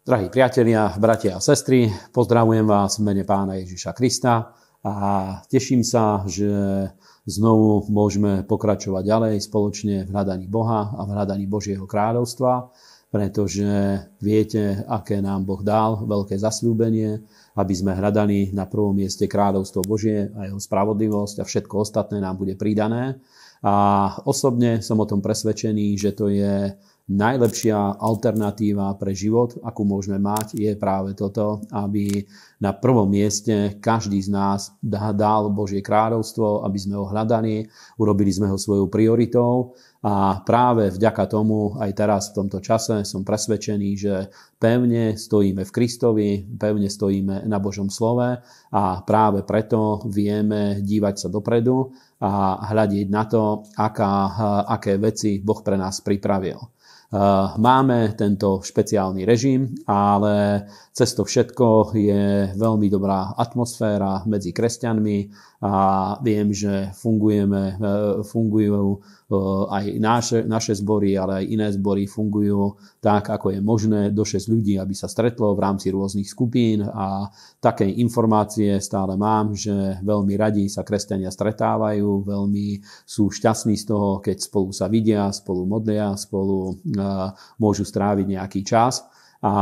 Drahí priatelia, bratia a sestry, pozdravujem vás v mene pána Ježiša Krista a teším sa, že znovu môžeme pokračovať ďalej spoločne v hľadaní Boha a v hľadaní Božieho kráľovstva, pretože viete, aké nám Boh dal veľké zasľúbenie, aby sme hľadali na prvom mieste kráľovstvo Božie a jeho spravodlivosť a všetko ostatné nám bude pridané. A osobne som o tom presvedčený, že to je najlepšia alternatíva pre život, akú môžeme mať, je práve toto, aby na prvom mieste každý z nás dal Božie kráľovstvo, aby sme ho hľadali, urobili sme ho svojou prioritou a práve vďaka tomu aj teraz v tomto čase som presvedčený, že pevne stojíme v Kristovi, pevne stojíme na Božom slove a práve preto vieme dívať sa dopredu a hľadiť na to, aká, aké veci Boh pre nás pripravil. Eh, máme tento špeciálny režim, ale cez to všetko je veľmi dobrá atmosféra medzi kresťanmi a viem, že fungujeme, eh, fungujú Eh, aj naše, naše zbory, ale aj iné zbory fungujú tak, ako je možné do 6 ľudí, aby sa stretlo v rámci rôznych skupín. A také informácie stále mám, že veľmi radi sa kresťania stretávajú, veľmi sú šťastní z toho, keď spolu sa vidia, spolu modlia, spolu eh, môžu stráviť nejaký čas a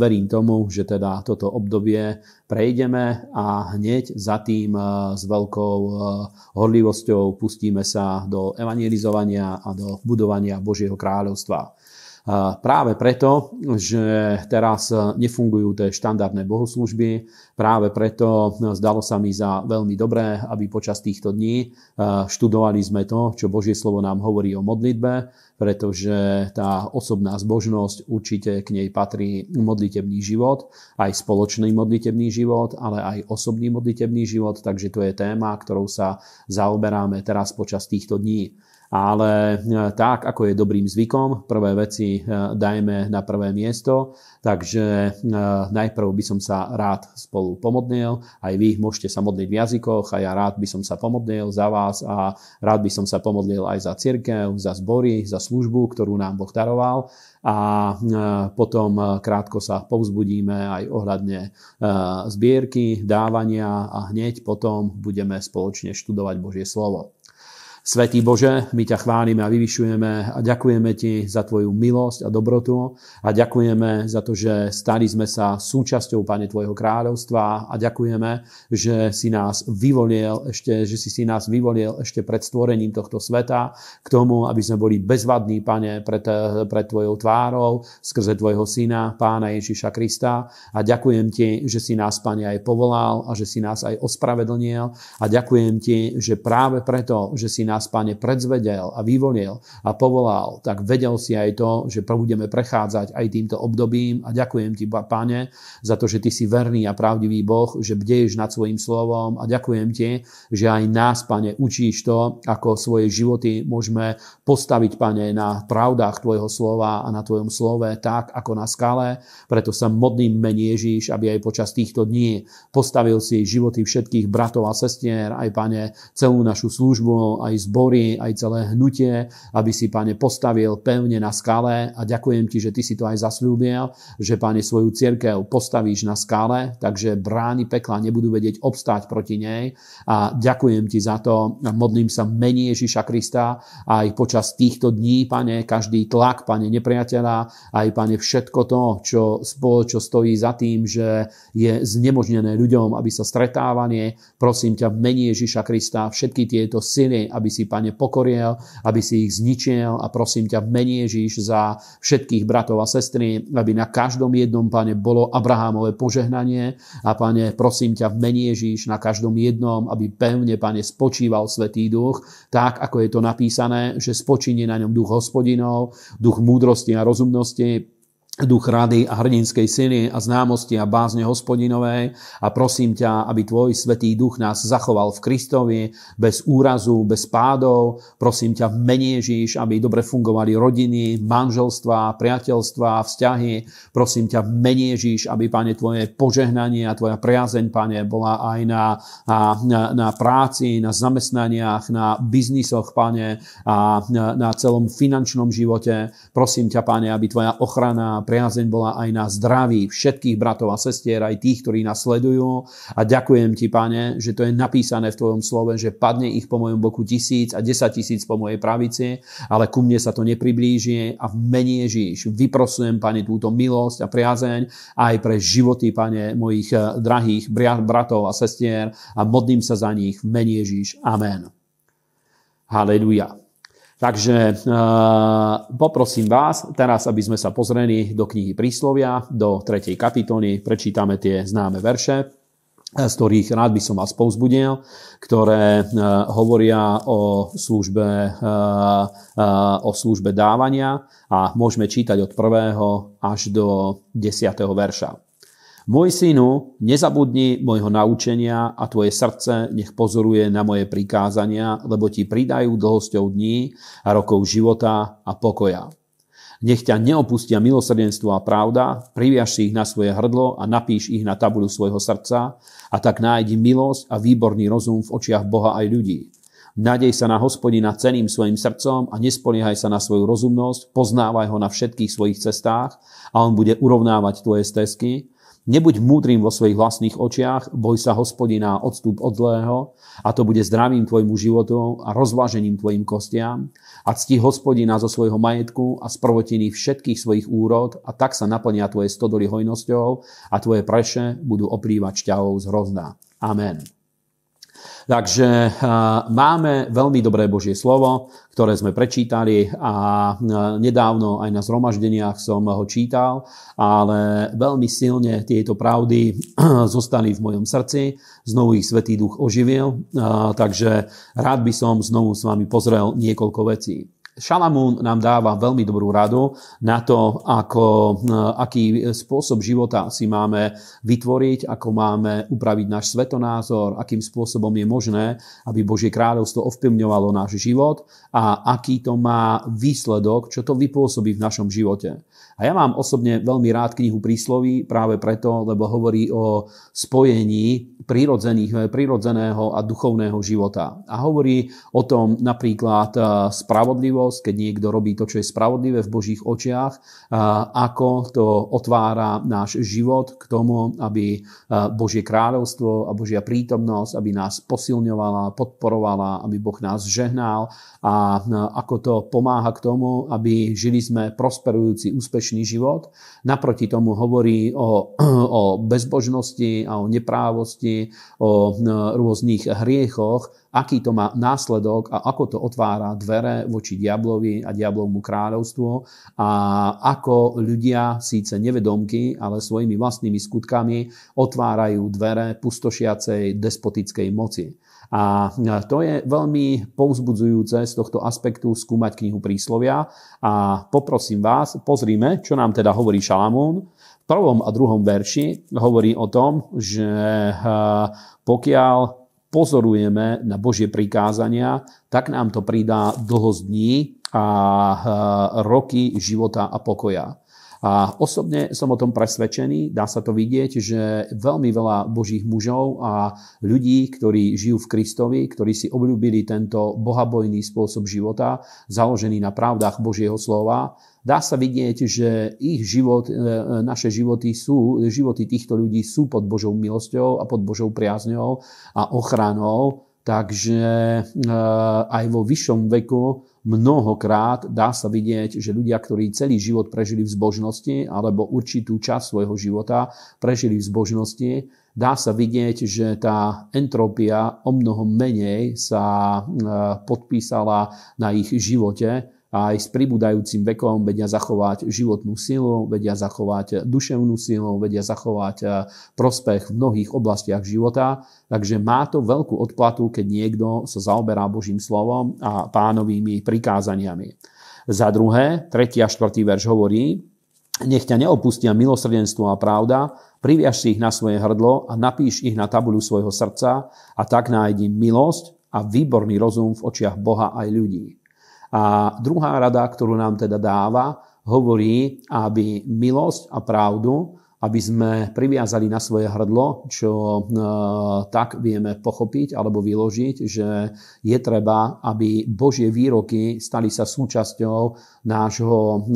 verím tomu, že teda toto obdobie prejdeme a hneď za tým s veľkou horlivosťou pustíme sa do evangelizovania a do budovania Božieho kráľovstva. Práve preto, že teraz nefungujú tie štandardné bohoslužby, práve preto zdalo sa mi za veľmi dobré, aby počas týchto dní študovali sme to, čo Božie slovo nám hovorí o modlitbe, pretože tá osobná zbožnosť určite k nej patrí modlitebný život, aj spoločný modlitebný život, ale aj osobný modlitebný život, takže to je téma, ktorou sa zaoberáme teraz počas týchto dní. Ale e, tak, ako je dobrým zvykom, prvé veci e, dajme na prvé miesto. Takže e, najprv by som sa rád spolu pomodlil. Aj vy môžete sa modliť v jazykoch a ja rád by som sa pomodlil za vás a rád by som sa pomodlil aj za církev, za zbory, za službu, ktorú nám Boh daroval a potom krátko sa povzbudíme aj ohľadne zbierky, dávania a hneď potom budeme spoločne študovať Božie slovo. Svetý Bože, my ťa chválime a vyvyšujeme a ďakujeme Ti za Tvoju milosť a dobrotu a ďakujeme za to, že stali sme sa súčasťou, Pane, Tvojho kráľovstva a ďakujeme, že si nás vyvolil ešte, že si si nás vyvolil ešte pred stvorením tohto sveta k tomu, aby sme boli bezvadní, Pane, pred, pred Tvojou tvárou, skrze Tvojho Syna, Pána Ježiša Krista. A ďakujem Ti, že si nás, Pane, aj povolal a že si nás aj ospravedlnil a ďakujem Ti, že práve preto, že si nás nás, Pane, predzvedel a vyvolil a povolal, tak vedel si aj to, že budeme prechádzať aj týmto obdobím a ďakujem Ti, Pane, za to, že Ty si verný a pravdivý Boh, že bdeješ nad svojim slovom a ďakujem Ti, že aj nás, Pane, učíš to, ako svoje životy môžeme postaviť, Pane, na pravdách Tvojho slova a na Tvojom slove tak, ako na skale. Preto sa modlím mene aby aj počas týchto dní postavil si životy všetkých bratov a sestier, aj, Pane, celú našu službu, aj zbory, aj celé hnutie, aby si, Pane, postavil pevne na skale a ďakujem Ti, že Ty si to aj zasľúbil, že, Pane, svoju církev postavíš na skale, takže brány pekla nebudú vedieť obstáť proti nej. A ďakujem Ti za to. Modlím sa mení Ježiša Krista. Aj počas týchto dní, Pane, každý tlak, Pane, nepriateľa, aj, Pane, všetko to, čo, čo stojí za tým, že je znemožnené ľuďom, aby sa stretávanie, prosím ťa, mení Ježiša Krista, všetky tieto sily, aby si, Pane, pokoriel, aby si ich zničil a prosím ťa, mení Ježiš za všetkých bratov a sestry, aby na každom jednom, Pane, bolo Abrahámové požehnanie a, Pane, prosím ťa, mení Ježiš na každom jednom, aby pevne, Pane, spočíval Svetý Duch, tak, ako je to napísané, že spočíne na ňom duch hospodinov, duch múdrosti a rozumnosti, duch rady a hrdinskej sily a známosti a bázne hospodinovej a prosím ťa, aby tvoj svetý duch nás zachoval v Kristovi bez úrazu, bez pádov. Prosím ťa, mene Ježíš, aby dobre fungovali rodiny, manželstva, priateľstva, vzťahy. Prosím ťa, mene Ježíš, aby, pane, tvoje požehnanie a tvoja priazeň, pane, bola aj na, na, na práci, na zamestnaniach, na biznisoch, pane, a na, na celom finančnom živote. Prosím ťa, pane, aby tvoja ochrana, priazeň bola aj na zdraví všetkých bratov a sestier, aj tých, ktorí nás sledujú. A ďakujem ti, pane, že to je napísané v tvojom slove, že padne ich po mojom boku tisíc a desať tisíc po mojej pravici, ale ku mne sa to nepriblíži a v mene Ježíš vyprosujem, pane, túto milosť a priazeň aj pre životy, pane, mojich eh, drahých bratov a sestier a modlím sa za nich v mene Ježíš. Amen. Haleluja. Takže uh, poprosím vás teraz, aby sme sa pozreli do knihy Príslovia, do 3. kapitoly, prečítame tie známe verše, z ktorých rád by som vás povzbudil, ktoré uh, hovoria o službe, uh, o službe dávania a môžeme čítať od 1. až do 10. verša. Môj synu, nezabudni môjho naučenia a tvoje srdce nech pozoruje na moje prikázania, lebo ti pridajú dlhosťou dní a rokov života a pokoja. Nech ťa neopustia milosrdenstvo a pravda, priviaž si ich na svoje hrdlo a napíš ich na tabuľu svojho srdca a tak nájdi milosť a výborný rozum v očiach Boha aj ľudí. Nadej sa na hospodina ceným svojim srdcom a nespoliehaj sa na svoju rozumnosť, poznávaj ho na všetkých svojich cestách a on bude urovnávať tvoje stezky Nebuď múdrym vo svojich vlastných očiach, boj sa hospodina odstup od zlého a to bude zdravím tvojmu životu a rozvážením tvojim kostiam a cti hospodina zo svojho majetku a z prvotiny všetkých svojich úrod a tak sa naplnia tvoje stodoly hojnosťou a tvoje preše budú oprývať šťavou z hrozna. Amen. Takže máme veľmi dobré Božie slovo, ktoré sme prečítali a nedávno aj na zhromaždeniach som ho čítal, ale veľmi silne tieto pravdy zostali v mojom srdci. Znovu ich Svetý Duch oživil, takže rád by som znovu s vami pozrel niekoľko vecí. Šalamún nám dáva veľmi dobrú radu na to, ako, aký spôsob života si máme vytvoriť, ako máme upraviť náš svetonázor, akým spôsobom je možné, aby Božie kráľovstvo ovplyvňovalo náš život a aký to má výsledok, čo to vypôsobí v našom živote. A ja mám osobne veľmi rád knihu prísloví práve preto, lebo hovorí o spojení prirodzeného a duchovného života. A hovorí o tom napríklad spravodlivo spravodlivosť, keď niekto robí to, čo je spravodlivé v Božích očiach, ako to otvára náš život k tomu, aby Božie kráľovstvo a Božia prítomnosť, aby nás posilňovala, podporovala, aby Boh nás žehnal a ako to pomáha k tomu, aby žili sme prosperujúci, úspešný život. Naproti tomu hovorí o, o bezbožnosti a o neprávosti, o rôznych hriechoch, aký to má následok a ako to otvára dvere voči diablovi a diablovmu kráľovstvu a ako ľudia síce nevedomky, ale svojimi vlastnými skutkami otvárajú dvere pustošiacej despotickej moci. A to je veľmi povzbudzujúce z tohto aspektu skúmať knihu príslovia. A poprosím vás, pozrime, čo nám teda hovorí Šalamún. V prvom a druhom verši hovorí o tom, že pokiaľ pozorujeme na Božie prikázania, tak nám to pridá dlho dní a roky života a pokoja. A osobne som o tom presvedčený, dá sa to vidieť, že veľmi veľa božích mužov a ľudí, ktorí žijú v Kristovi, ktorí si obľúbili tento bohabojný spôsob života, založený na pravdách Božieho slova, dá sa vidieť, že ich život, e, naše životy sú, životy týchto ľudí sú pod Božou milosťou a pod Božou priazňou a ochranou, takže e, aj vo vyššom veku mnohokrát dá sa vidieť, že ľudia, ktorí celý život prežili v zbožnosti alebo určitú časť svojho života prežili v zbožnosti, dá sa vidieť, že tá entropia o mnoho menej sa e, podpísala na ich živote aj s pribúdajúcim vekom vedia zachovať životnú silu, vedia zachovať duševnú silu, vedia zachovať eh, prospech v mnohých oblastiach života. Takže má to veľkú odplatu, keď niekto sa zaoberá Božím slovom a pánovými prikázaniami. Za druhé, tretí a štvrtý verš hovorí, nech ťa neopustia milosrdenstvo a pravda, priviaž si ich na svoje hrdlo a napíš ich na tabuľu svojho srdca a tak nájdi milosť a výborný rozum v očiach Boha aj ľudí. A druhá rada, ktorú nám teda dáva, hovorí, aby milosť a pravdu aby sme priviazali na svoje hrdlo, čo tak vieme pochopiť alebo vyložiť, že je treba, aby Božie výroky stali sa súčasťou nášho,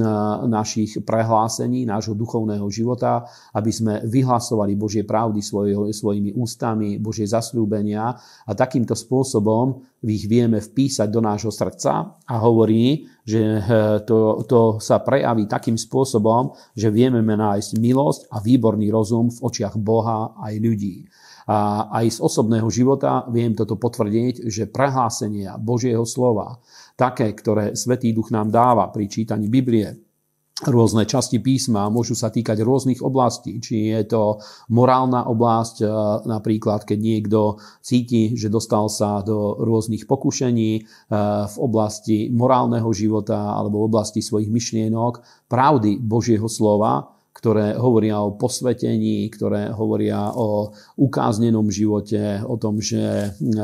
našich prehlásení, nášho duchovného života, aby sme vyhlasovali Božie pravdy svoj, svojimi ústami, Božie zasľúbenia a takýmto spôsobom ich vieme vpísať do nášho srdca a hovorí, že eh, to, to sa prejaví takým spôsobom, že vieme nájsť milosť a výborný rozum v očiach Boha aj ľudí. A aj z osobného života viem toto potvrdiť, že prehlásenia Božieho slova, také, ktoré Svetý Duch nám dáva pri čítaní Biblie, rôzne časti písma, môžu sa týkať rôznych oblastí. Či je to morálna oblasť, e, napríklad keď niekto cíti, že dostal sa do rôznych pokušení e, v oblasti morálneho života alebo v oblasti svojich myšlienok, pravdy Božieho slova, ktoré hovoria o posvetení, ktoré hovoria o ukáznenom živote, o tom, že e,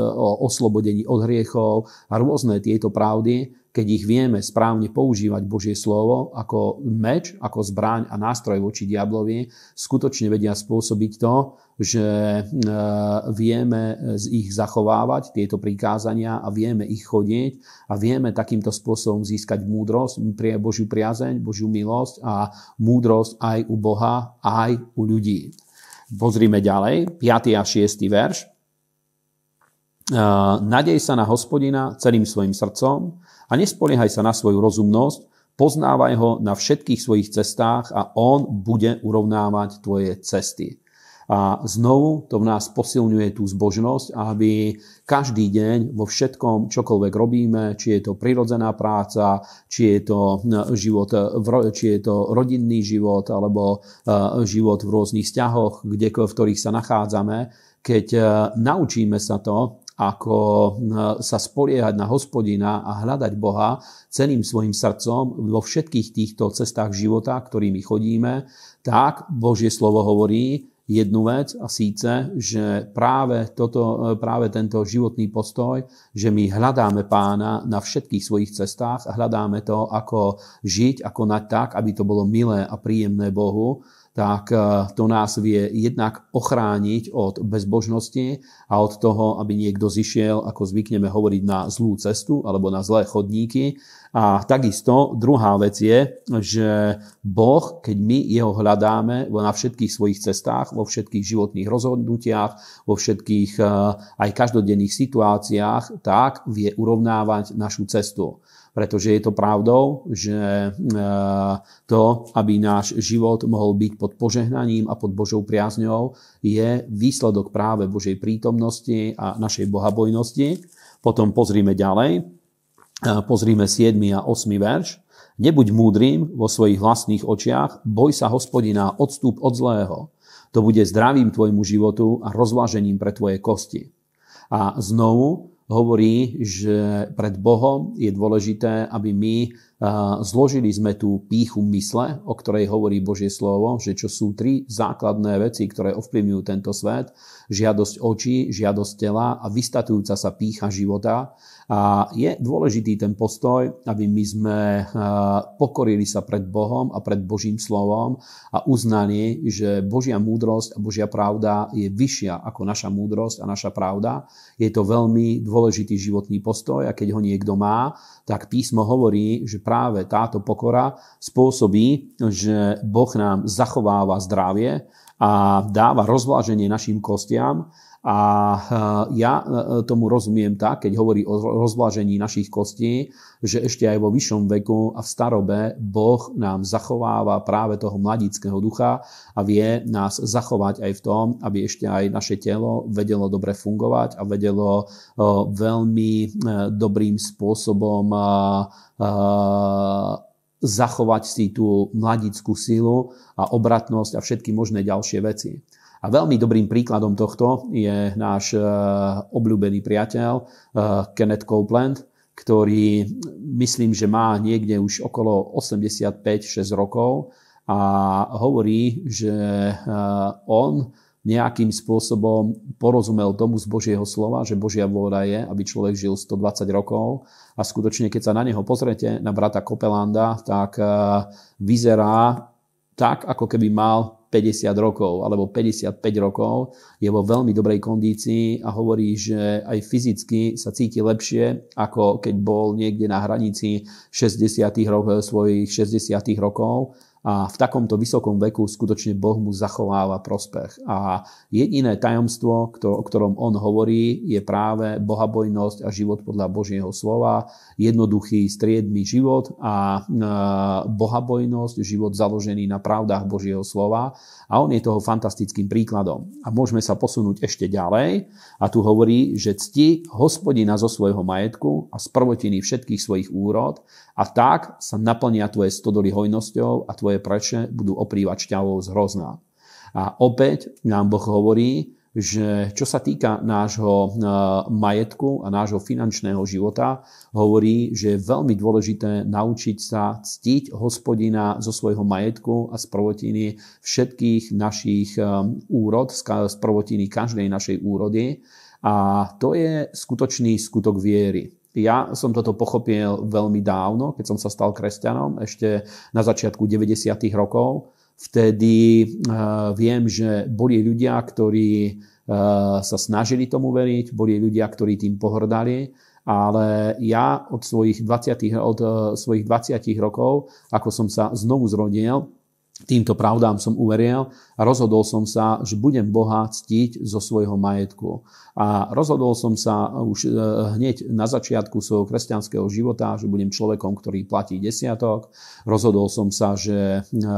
o oslobodení od hriechov a rôzne tieto pravdy, keď ich vieme správne používať Božie slovo ako meč, ako zbraň a nástroj voči diablovi, skutočne vedia spôsobiť to, že e, vieme z ich zachovávať tieto prikázania a vieme ich chodiť a vieme takýmto spôsobom získať múdrosť, Božiu priazeň, Božiu milosť a múdrosť aj u Boha, aj u ľudí. Pozrime ďalej, 5. a 6. verš. E, nadej sa na hospodina celým svojim srdcom a nespoliehaj sa na svoju rozumnosť, poznávaj ho na všetkých svojich cestách a on bude urovnávať tvoje cesty. A znovu to v nás posilňuje tú zbožnosť, aby každý deň vo všetkom, čokoľvek robíme, či je to prirodzená práca, či je to, život, či je to rodinný život, alebo život v rôznych vzťahoch, kde, v ktorých sa nachádzame, keď naučíme sa to, ako sa spoliehať na hospodina a hľadať Boha celým svojim srdcom vo všetkých týchto cestách života, ktorými chodíme, tak Božie slovo hovorí jednu vec a síce, že práve, toto, práve tento životný postoj, že my hľadáme pána na všetkých svojich cestách a hľadáme to, ako žiť, ako konať tak, aby to bolo milé a príjemné Bohu, tak eh, to nás vie jednak ochrániť od bezbožnosti a od toho, aby niekto zišiel, ako zvykneme hovoriť, na zlú cestu alebo na zlé chodníky. A takisto druhá vec je, že Boh, keď my jeho hľadáme na všetkých svojich cestách, vo všetkých životných rozhodnutiach, vo všetkých eh, aj každodenných situáciách, tak vie urovnávať našu cestu pretože je to pravdou, že e, to, aby náš život mohol byť pod požehnaním a pod Božou priazňou, je výsledok práve Božej prítomnosti a našej bohabojnosti. Potom pozrime ďalej, e, pozrime 7. a 8. verš. Nebuď múdrym vo svojich vlastných očiach, boj sa hospodina, odstup od zlého. To bude zdravím tvojmu životu a rozvážením pre tvoje kosti. A znovu, hovorí, že pred Bohom je dôležité, aby my zložili sme tú píchu mysle, o ktorej hovorí Božie slovo, že čo sú tri základné veci, ktoré ovplyvňujú tento svet, žiadosť očí, žiadosť tela a vystatujúca sa pícha života. A je dôležitý ten postoj, aby my sme pokorili sa pred Bohom a pred Božím slovom a uznali, že Božia múdrosť a Božia pravda je vyššia ako naša múdrosť a naša pravda. Je to veľmi dôležitý životný postoj a keď ho niekto má, tak písmo hovorí, že práve táto pokora spôsobí, že Boh nám zachováva zdravie a dáva rozvláženie našim kostiam a e, ja e, tomu rozumiem tak, keď hovorí o rozvlážení našich kostí, že ešte aj vo vyššom veku a v starobe Boh nám zachováva práve toho mladického ducha a vie nás zachovať aj v tom, aby ešte aj naše telo vedelo dobre fungovať a vedelo e, veľmi dobrým spôsobom zachovať si tú mladickú silu a obratnosť a všetky možné ďalšie veci. A veľmi dobrým príkladom tohto je náš eh, obľúbený priateľ eh, Kenneth Copeland, ktorý myslím, že má niekde už okolo 85-6 rokov a hovorí, že eh, on nejakým spôsobom porozumel tomu z Božieho slova, že Božia vôľa je, aby človek žil 120 rokov. A skutočne, keď sa na neho pozrete, na brata Kopelanda, tak vyzerá tak, ako keby mal 50 rokov alebo 55 rokov, je vo veľmi dobrej kondícii a hovorí, že aj fyzicky sa cíti lepšie, ako keď bol niekde na hranici 60 rokov, svojich 60 rokov a v takomto vysokom veku skutočne Boh mu zachováva prospech. A jediné tajomstvo, o ktorom on hovorí, je práve bohabojnosť a život podľa Božieho slova, jednoduchý striedmy život a bohabojnosť, život založený na pravdách Božieho slova. A on je toho fantastickým príkladom. A môžeme sa posunúť ešte ďalej. A tu hovorí, že cti hospodina zo svojho majetku a z prvotiny všetkých svojich úrod a tak sa naplnia tvoje stodoly hojnosťou a tvoje preče budú oprývať šťavou z hrozná. A opäť nám Boh hovorí, že čo sa týka nášho e, majetku a nášho finančného života, hovorí, že je veľmi dôležité naučiť sa ctiť hospodina zo svojho majetku a z prvotiny všetkých našich e, úrod, z prvotiny každej našej úrody. A to je skutočný skutok viery. Ja som toto pochopil veľmi dávno, keď som sa stal kresťanom, ešte na začiatku 90. rokov. Vtedy uh, viem, že boli ľudia, ktorí uh, sa snažili tomu veriť, boli ľudia, ktorí tým pohrdali, ale ja od svojich 20, od uh, svojich 20 rokov, ako som sa znovu zrodil, týmto pravdám som uveril a rozhodol som sa, že budem Boha ctiť zo svojho majetku. A rozhodol som sa už e, hneď na začiatku svojho kresťanského života, že budem človekom, ktorý platí desiatok. Rozhodol som sa, že e, e,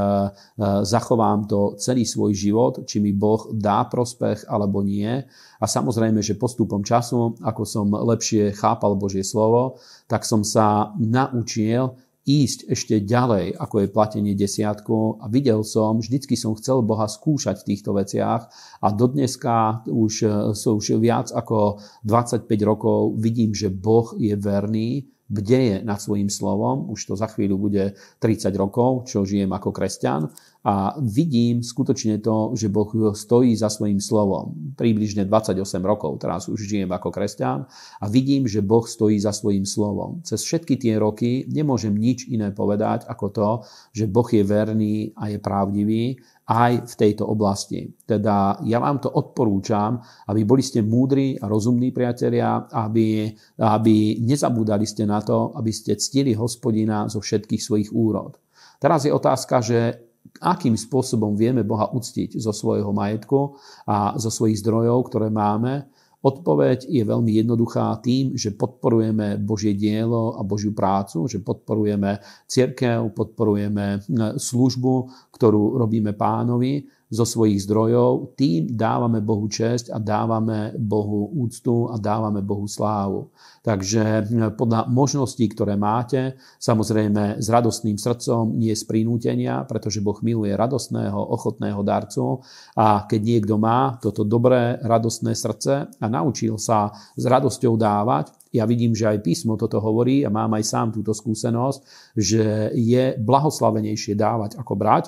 zachovám to celý svoj život, či mi Boh dá prospech alebo nie. A samozrejme, že postupom času, ako som lepšie chápal Božie slovo, tak som sa naučil ísť ešte ďalej, ako je platenie desiatku. A videl som, vždycky som chcel Boha skúšať v týchto veciach. A dodneska už, sú už viac ako 25 rokov vidím, že Boh je verný, bdeje nad svojím slovom, už to za chvíľu bude 30 rokov, čo žijem ako kresťan a vidím skutočne to, že Boh stojí za svojím slovom. Približne 28 rokov, teraz už žijem ako kresťan a vidím, že Boh stojí za svojím slovom. Cez všetky tie roky nemôžem nič iné povedať ako to, že Boh je verný a je pravdivý aj v tejto oblasti. Teda ja vám to odporúčam, aby boli ste múdri a rozumní priatelia, aby, aby nezabúdali ste na to, aby ste ctili hospodina zo všetkých svojich úrod. Teraz je otázka, že akým spôsobom vieme Boha uctiť zo svojho majetku a zo svojich zdrojov, ktoré máme. Odpoveď je veľmi jednoduchá tým, že podporujeme Božie dielo a Božiu prácu, že podporujeme cirkev, podporujeme službu, ktorú robíme pánovi zo svojich zdrojov, tým dávame Bohu česť a dávame Bohu úctu a dávame Bohu slávu. Takže hm, podľa možností, ktoré máte, samozrejme s radostným srdcom, nie z prinútenia, pretože Boh miluje radostného, ochotného darcu a keď niekto má toto dobré, radostné srdce a naučil sa s radosťou dávať, ja vidím, že aj písmo toto hovorí a mám aj sám túto skúsenosť, že je blahoslavenejšie dávať ako brať,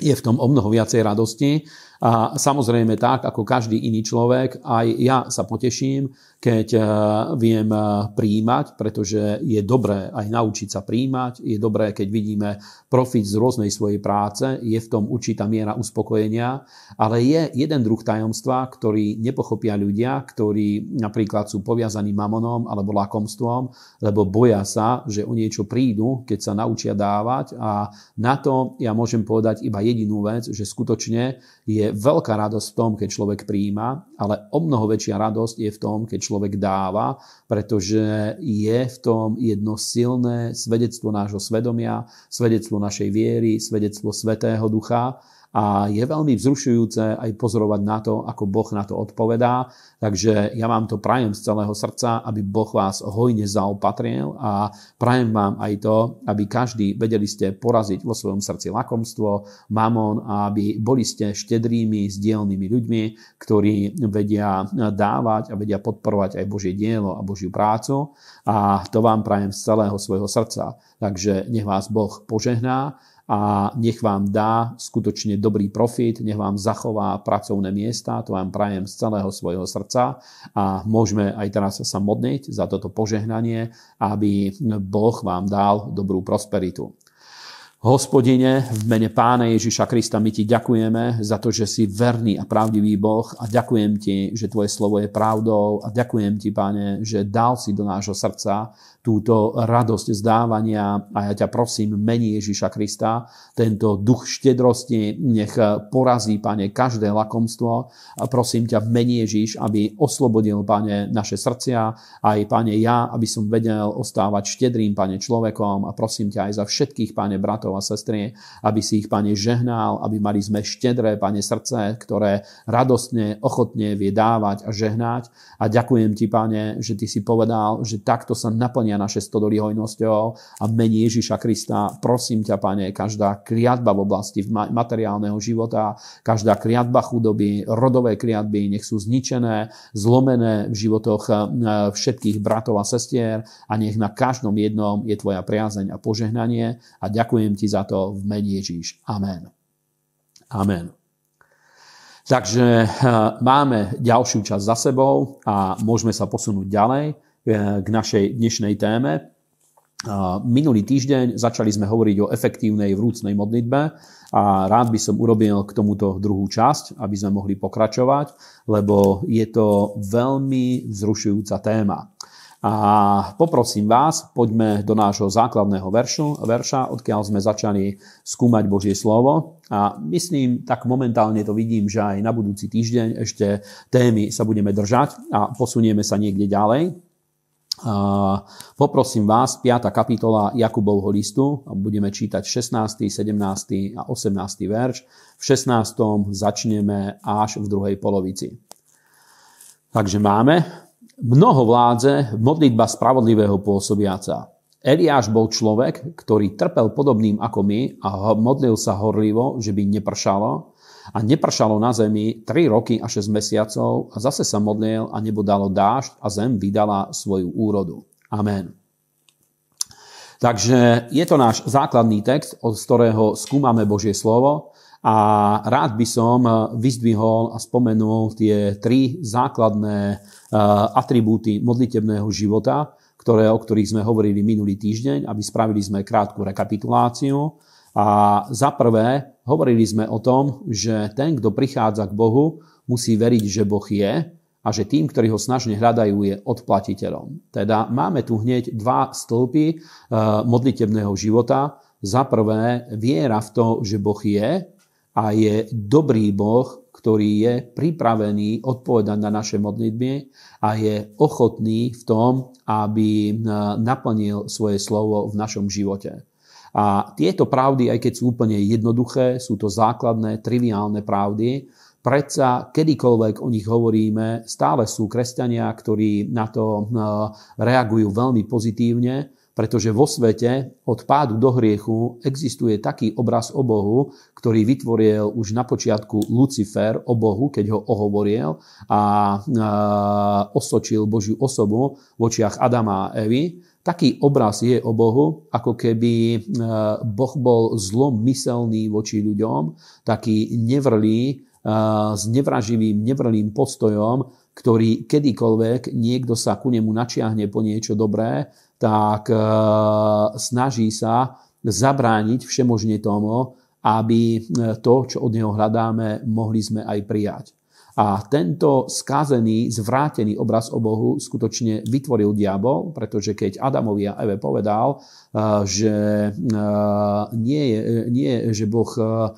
je v tom o mnoho viacej radosti a samozrejme tak, ako každý iný človek, aj ja sa poteším, keď eh, viem eh, príjmať, pretože je dobré aj naučiť sa príjmať, je dobré, keď vidíme profit z rôznej svojej práce, je v tom určitá miera uspokojenia, ale je jeden druh tajomstva, ktorý nepochopia ľudia, ktorí napríklad sú poviazaní mamonom alebo lakomstvom, lebo boja sa, že o niečo prídu, keď sa naučia dávať. A na to ja môžem povedať iba jedinú vec, že skutočne je veľká radosť v tom, keď človek príjima, ale o mnoho väčšia radosť je v tom, keď človek dáva, pretože je v tom jedno silné svedectvo nášho svedomia, svedectvo našej viery, svedectvo Svetého Ducha a je veľmi vzrušujúce aj pozorovať na to, ako Boh na to odpovedá. Takže ja vám to prajem z celého srdca, aby Boh vás hojne zaopatril a prajem vám aj to, aby každý vedeli ste poraziť vo svojom srdci lakomstvo, mamon a aby boli ste štedrými, zdielnými ľuďmi, ktorí vedia dávať a vedia podporovať aj Božie dielo a Božiu prácu. A to vám prajem z celého svojho srdca. Takže nech vás Boh požehná a nech vám dá skutočne dobrý profit, nech vám zachová pracovné miesta, to vám prajem z celého svojho srdca a môžeme aj teraz sa modniť za toto požehnanie, aby Boh vám dal dobrú prosperitu. Hospodine, v mene Pána Ježiša Krista my ti ďakujeme za to, že si verný a pravdivý Boh a ďakujem ti, že tvoje slovo je pravdou a ďakujem ti, Pane, že dal si do nášho srdca túto radosť zdávania a ja ťa prosím, mení Ježiša Krista, tento duch štedrosti nech porazí, Pane, každé lakomstvo. A prosím ťa mení Ježiš, aby oslobodil, Pane, naše srdcia, aj, Pane, ja, aby som vedel ostávať štedrým, Pane, človekom. A prosím ťa aj za všetkých, Pane, bratov a sestry, aby si ich, Pane, žehnal, aby mali sme štedré, Pane, srdce, ktoré radostne, ochotne vie dávať a žehnať. A ďakujem ti, Pane, že ty si povedal, že takto sa naplňa naplnia naše stodoly hojnosťou a mení Ježiša Krista. Prosím ťa, Pane, každá kliatba v oblasti materiálneho života, každá kliatba chudoby, rodové kliatby, nech sú zničené, zlomené v životoch eh, všetkých bratov a sestier a nech na každom jednom je tvoja priazeň a požehnanie a ďakujem ti za to v mene Ježíš. Amen. Amen. Takže eh, máme ďalšiu časť za sebou a môžeme sa posunúť ďalej. E, k našej dnešnej téme. Minulý týždeň začali sme hovoriť o efektívnej vrúcnej modlitbe a rád by som urobil k tomuto druhú časť, aby sme mohli pokračovať, lebo je to veľmi vzrušujúca téma. A poprosím vás, poďme do nášho základného veršu, verša, odkiaľ sme začali skúmať Božie slovo. A myslím, tak momentálne to vidím, že aj na budúci týždeň ešte témy sa budeme držať a posunieme sa niekde ďalej. Poprosím vás, 5. kapitola Jakubovho listu, budeme čítať 16., 17. a 18. verš. V 16. začneme až v druhej polovici. Takže máme mnoho vládze, modlitba spravodlivého pôsobiaca. Eliáš bol človek, ktorý trpel podobným ako my a modlil sa horlivo, že by nepršalo a nepršalo na zemi 3 roky a 6 mesiacov a zase sa modlil a nebo dalo dážď a zem vydala svoju úrodu. Amen. Takže je to náš základný text, od ktorého skúmame Božie slovo a rád by som vyzdvihol a spomenul tie tri základné eh, atribúty modlitebného života, ktoré, o ktorých sme hovorili minulý týždeň, aby spravili sme krátku rekapituláciu. A za prvé, hovorili sme o tom, že ten, kto prichádza k Bohu, musí veriť, že Boh je a že tým, ktorí ho snažne hľadajú, je odplatiteľom. Teda máme tu hneď dva stĺpy e, modlitebného života. Za prvé, viera v to, že Boh je a je dobrý Boh, ktorý je pripravený odpovedať na naše modlitby a je ochotný v tom, aby e, naplnil svoje slovo v našom živote. A tieto pravdy, aj keď sú úplne jednoduché, sú to základné, triviálne pravdy, predsa kedykoľvek o nich hovoríme, stále sú kresťania, ktorí na to e, reagujú veľmi pozitívne, pretože vo svete od pádu do hriechu existuje taký obraz o Bohu, ktorý vytvoril už na počiatku Lucifer o Bohu, keď ho ohovoril a e, osočil Božiu osobu v očiach Adama a Evy taký obraz je o Bohu, ako keby e, Boh bol zlomyselný voči ľuďom, taký nevrlý, e, s nevraživým, nevrlým postojom, ktorý kedykoľvek niekto sa ku nemu načiahne po niečo dobré, tak e, snaží sa zabrániť všemožne tomu, aby to, čo od neho hľadáme, mohli sme aj prijať. A tento skazený, zvrátený obraz o Bohu skutočne vytvoril diabol, pretože keď Adamovi a Eve povedal, eh, že eh, nie nie, že Boh eh,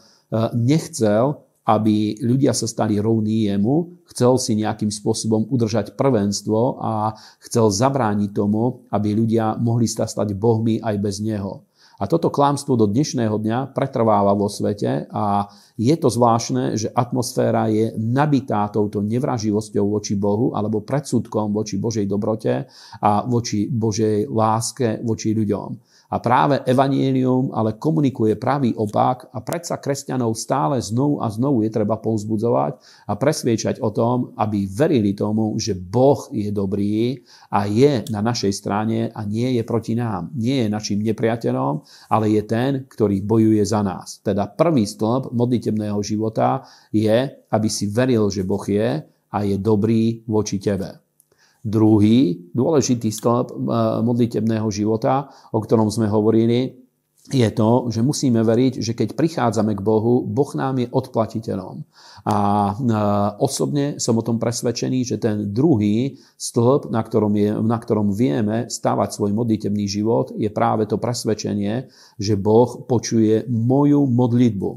nechcel, aby ľudia sa stali rovní jemu, chcel si nejakým spôsobom udržať prvenstvo a chcel zabrániť tomu, aby ľudia mohli sa stať bohmi aj bez neho. A toto klamstvo do dnešného dňa pretrváva vo svete a je to zvláštne, že atmosféra je nabitá touto nevraživosťou voči Bohu alebo predsudkom voči Božej dobrote a voči Božej láske voči ľuďom. A práve evanielium ale komunikuje pravý opak a predsa kresťanov stále znovu a znovu je treba povzbudzovať a presviečať o tom, aby verili tomu, že Boh je dobrý a je na našej strane a nie je proti nám. Nie je našim nepriateľom, ale je ten, ktorý bojuje za nás. Teda prvý stĺp modlitebného života je, aby si veril, že Boh je a je dobrý voči tebe. Druhý dôležitý stĺp eh, modlitebného života, o ktorom sme hovorili, je to, že musíme veriť, že keď prichádzame k Bohu, Boh nám je odplatiteľom. A osobne som o tom presvedčený, že ten druhý stĺp, na ktorom, je, na ktorom vieme stávať svoj modlitebný život, je práve to presvedčenie, že Boh počuje moju modlitbu.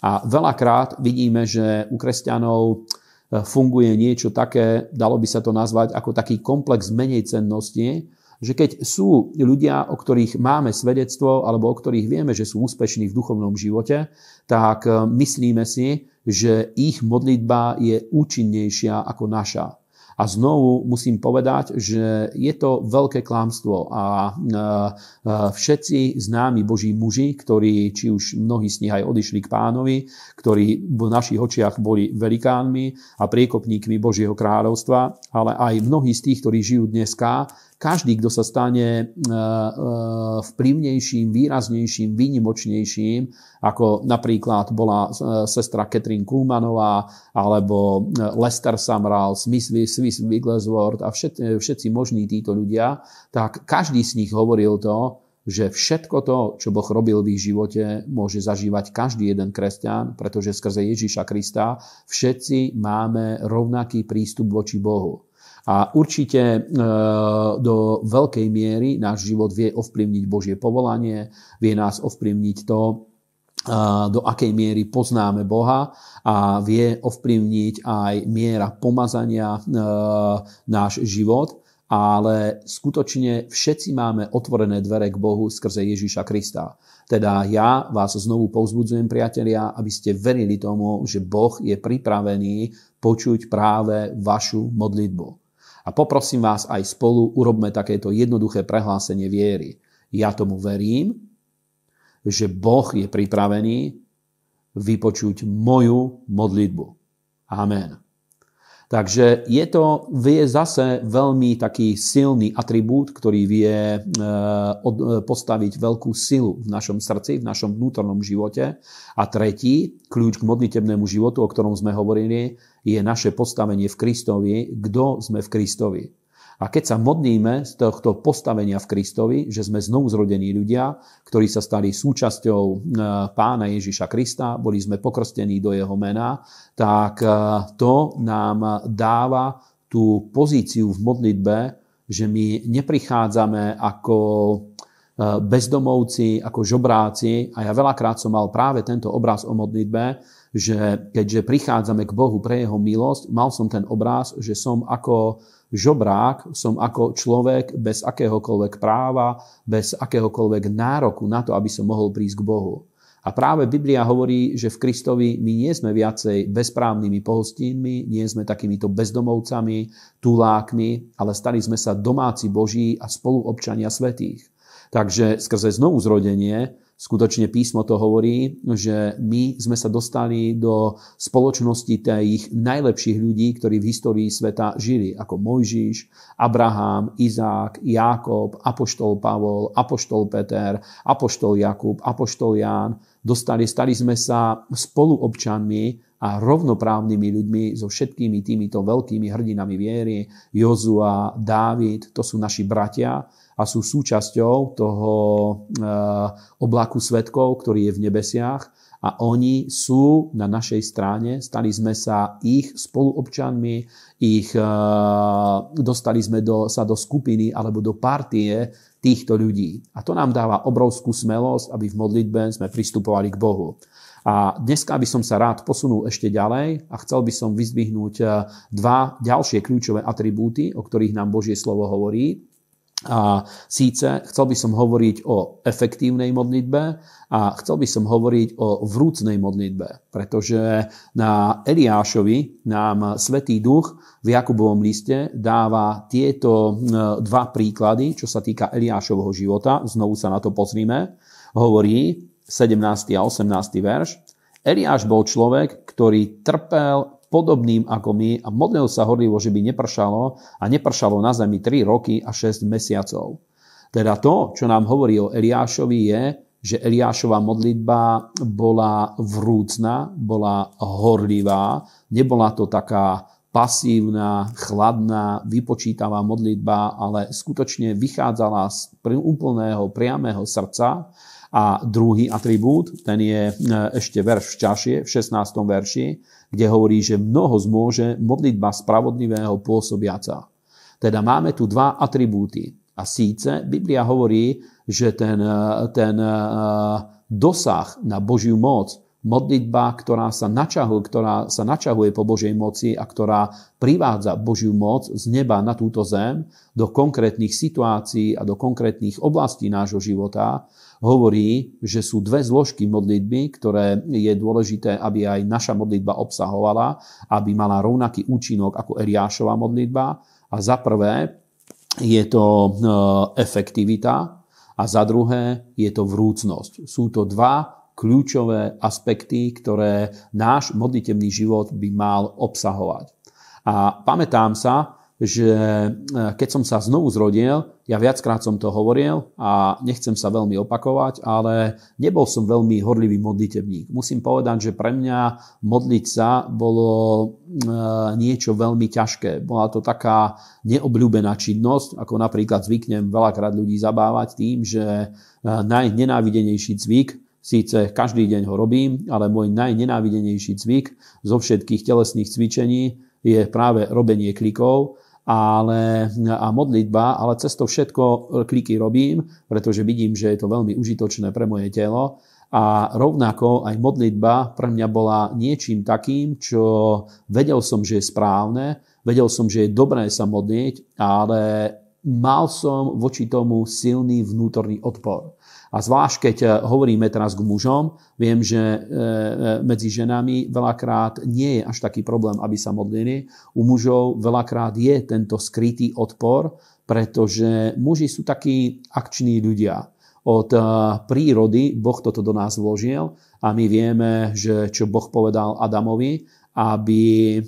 A veľakrát vidíme, že u kresťanov funguje niečo také, dalo by sa to nazvať ako taký komplex menej cennosti, že keď sú ľudia, o ktorých máme svedectvo alebo o ktorých vieme, že sú úspešní v duchovnom živote, tak e, myslíme si, že ich modlitba je účinnejšia ako naša. A znovu musím povedať, že je to veľké klámstvo a e, e, všetci známi Boží muži, ktorí, či už mnohí z nich aj odišli k pánovi, ktorí v našich očiach boli velikánmi a priekopníkmi Božieho kráľovstva, ale aj mnohí z tých, ktorí žijú dneska, každý, kto sa stane e, e, vplyvnejším, výraznejším, výnimočnejším, ako napríklad bola e, sestra Catherine Kuhlmanová, alebo Lester Samral, Smith, Swiss Wigglesworth a všetci, všetci možní títo ľudia, tak každý z nich hovoril to, že všetko to, čo Boh robil v ich živote, môže zažívať každý jeden kresťan, pretože skrze Ježíša Krista všetci máme rovnaký prístup voči Bohu. A určite e, do veľkej miery náš život vie ovplyvniť Božie povolanie, vie nás ovplyvniť to, e, do akej miery poznáme Boha a vie ovplyvniť aj miera pomazania e, náš život, ale skutočne všetci máme otvorené dvere k Bohu skrze Ježíša Krista. Teda ja vás znovu povzbudzujem, priatelia, aby ste verili tomu, že Boh je pripravený počuť práve vašu modlitbu. A poprosím vás aj spolu, urobme takéto jednoduché prehlásenie viery. Ja tomu verím, že Boh je pripravený vypočuť moju modlitbu. Amen. Takže je to, vie zase veľmi taký silný atribút, ktorý vie e, e, postaviť veľkú silu v našom srdci, v našom vnútornom živote. A tretí, kľúč k modlitebnému životu, o ktorom sme hovorili, je naše postavenie v Kristovi, kto sme v Kristovi. A keď sa modlíme z tohto postavenia v Kristovi, že sme znovu zrodení ľudia, ktorí sa stali súčasťou e, pána Ježiša Krista, boli sme pokrstení do jeho mena, tak e, to nám dáva tú pozíciu v modlitbe, že my neprichádzame ako e, bezdomovci, ako žobráci. A ja veľakrát som mal práve tento obraz o modlitbe, že keďže prichádzame k Bohu pre jeho milosť, mal som ten obraz, že som ako žobrák, som ako človek bez akéhokoľvek práva, bez akéhokoľvek nároku na to, aby som mohol prísť k Bohu. A práve Biblia hovorí, že v Kristovi my nie sme viacej bezprávnymi pohostínmi, nie sme takýmito bezdomovcami, tulákmi, ale stali sme sa domáci Boží a spoluobčania svetých. Takže skrze znovu zrodenie Skutočne písmo to hovorí, že my sme sa dostali do spoločnosti tých najlepších ľudí, ktorí v histórii sveta žili, ako Mojžiš, Abraham, Izák, Jákob, Apoštol Pavol, Apoštol Peter, Apoštol Jakub, Apoštol Ján. Dostali, stali sme sa spoluobčanmi a rovnoprávnymi ľuďmi so všetkými týmito veľkými hrdinami viery, Jozua, Dávid, to sú naši bratia, a sú súčasťou toho eh, oblaku svetkov, ktorý je v nebesiach a oni sú na našej strane, stali sme sa ich spoluobčanmi, ich, eh, dostali sme do, sa do skupiny alebo do partie týchto ľudí. A to nám dáva obrovskú smelosť, aby v modlitbe sme pristupovali k Bohu. A dneska by som sa rád posunul ešte ďalej a chcel by som vyzdvihnúť eh, dva ďalšie kľúčové atribúty, o ktorých nám Božie slovo hovorí. A síce chcel by som hovoriť o efektívnej modlitbe a chcel by som hovoriť o vrúcnej modlitbe, pretože na Eliášovi nám Svetý Duch v Jakubovom liste dáva tieto dva príklady, čo sa týka Eliášovho života. Znovu sa na to pozrime. Hovorí 17. a 18. verš. Eliáš bol človek, ktorý trpel podobným ako my a modlil sa horlivo, že by nepršalo a nepršalo na zemi 3 roky a 6 mesiacov. Teda to, čo nám hovorí o Eliášovi je, že Eliášova modlitba bola vrúcna, bola horlivá, nebola to taká pasívna, chladná, vypočítavá modlitba, ale skutočne vychádzala z úplného, priamého srdca A druhý atribút, ten je ešte verš čašie, v 16. verši, kde hovorí, že mnoho zmôže modlitba spravodlivého pôsobiaca. Teda máme tu dva atribúty. A síce Biblia hovorí, že ten, ten dosah na Božiu moc modlitba, ktorá sa, načahuje, ktorá sa načahuje po Božej moci a ktorá privádza Božiu moc z neba na túto zem do konkrétnych situácií a do konkrétnych oblastí nášho života, hovorí, že sú dve zložky modlitby, ktoré je dôležité, aby aj naša modlitba obsahovala, aby mala rovnaký účinok ako Eliášova modlitba. A za prvé je to e, efektivita a za druhé je to vrúcnosť. Sú to dva kľúčové aspekty, ktoré náš modlitebný život by mal obsahovať. A pamätám sa, že e, keď som sa znovu zrodil, ja viackrát som to hovoril a nechcem sa veľmi opakovať, ale nebol som veľmi horlivý modlitebník. Musím povedať, že pre mňa modliť sa bolo e, niečo veľmi ťažké. Bola to taká neobľúbená činnosť, ako napríklad zvyknem veľakrát ľudí zabávať tým, že e, najnenávidenejší cvik Síce každý deň ho robím, ale môj najnenávidenejší cvik zo všetkých telesných cvičení je práve robenie klikov ale, a modlitba, ale cez to všetko kliky robím, pretože vidím, že je to veľmi užitočné pre moje telo. A rovnako aj modlitba pre mňa bola niečím takým, čo vedel som, že je správne, vedel som, že je dobré sa modliť, ale mal som voči tomu silný vnútorný odpor. A zvlášť, keď eh, hovoríme teraz k mužom, viem, že eh, eh, medzi ženami veľakrát nie je až taký problém, aby sa modlili. U mužov veľakrát je tento skrytý odpor, pretože muži sú takí akční ľudia. Od prírody Boh toto do nás vložil a my vieme, že čo Boh povedal Adamovi, aby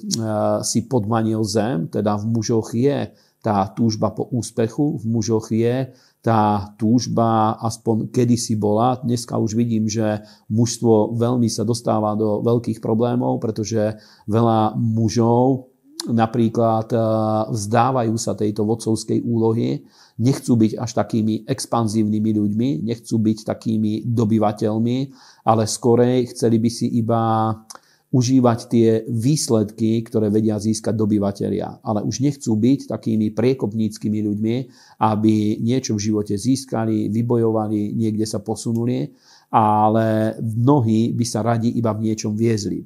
si podmanil zem, teda v mužoch je tá túžba po úspechu, v mužoch je tá túžba aspoň kedysi bola. Dneska už vidím, že mužstvo veľmi sa dostáva do veľkých problémov, pretože veľa mužov napríklad eh, vzdávajú sa tejto vodcovskej úlohy, nechcú byť až takými expanzívnymi ľuďmi, nechcú byť takými dobyvateľmi, ale skorej chceli by si iba užívať tie výsledky, ktoré vedia získať dobyvateľia. Ale už nechcú byť takými priekopníckými ľuďmi, aby niečo v živote získali, vybojovali, niekde sa posunuli, ale mnohí by sa radi iba v niečom viezli.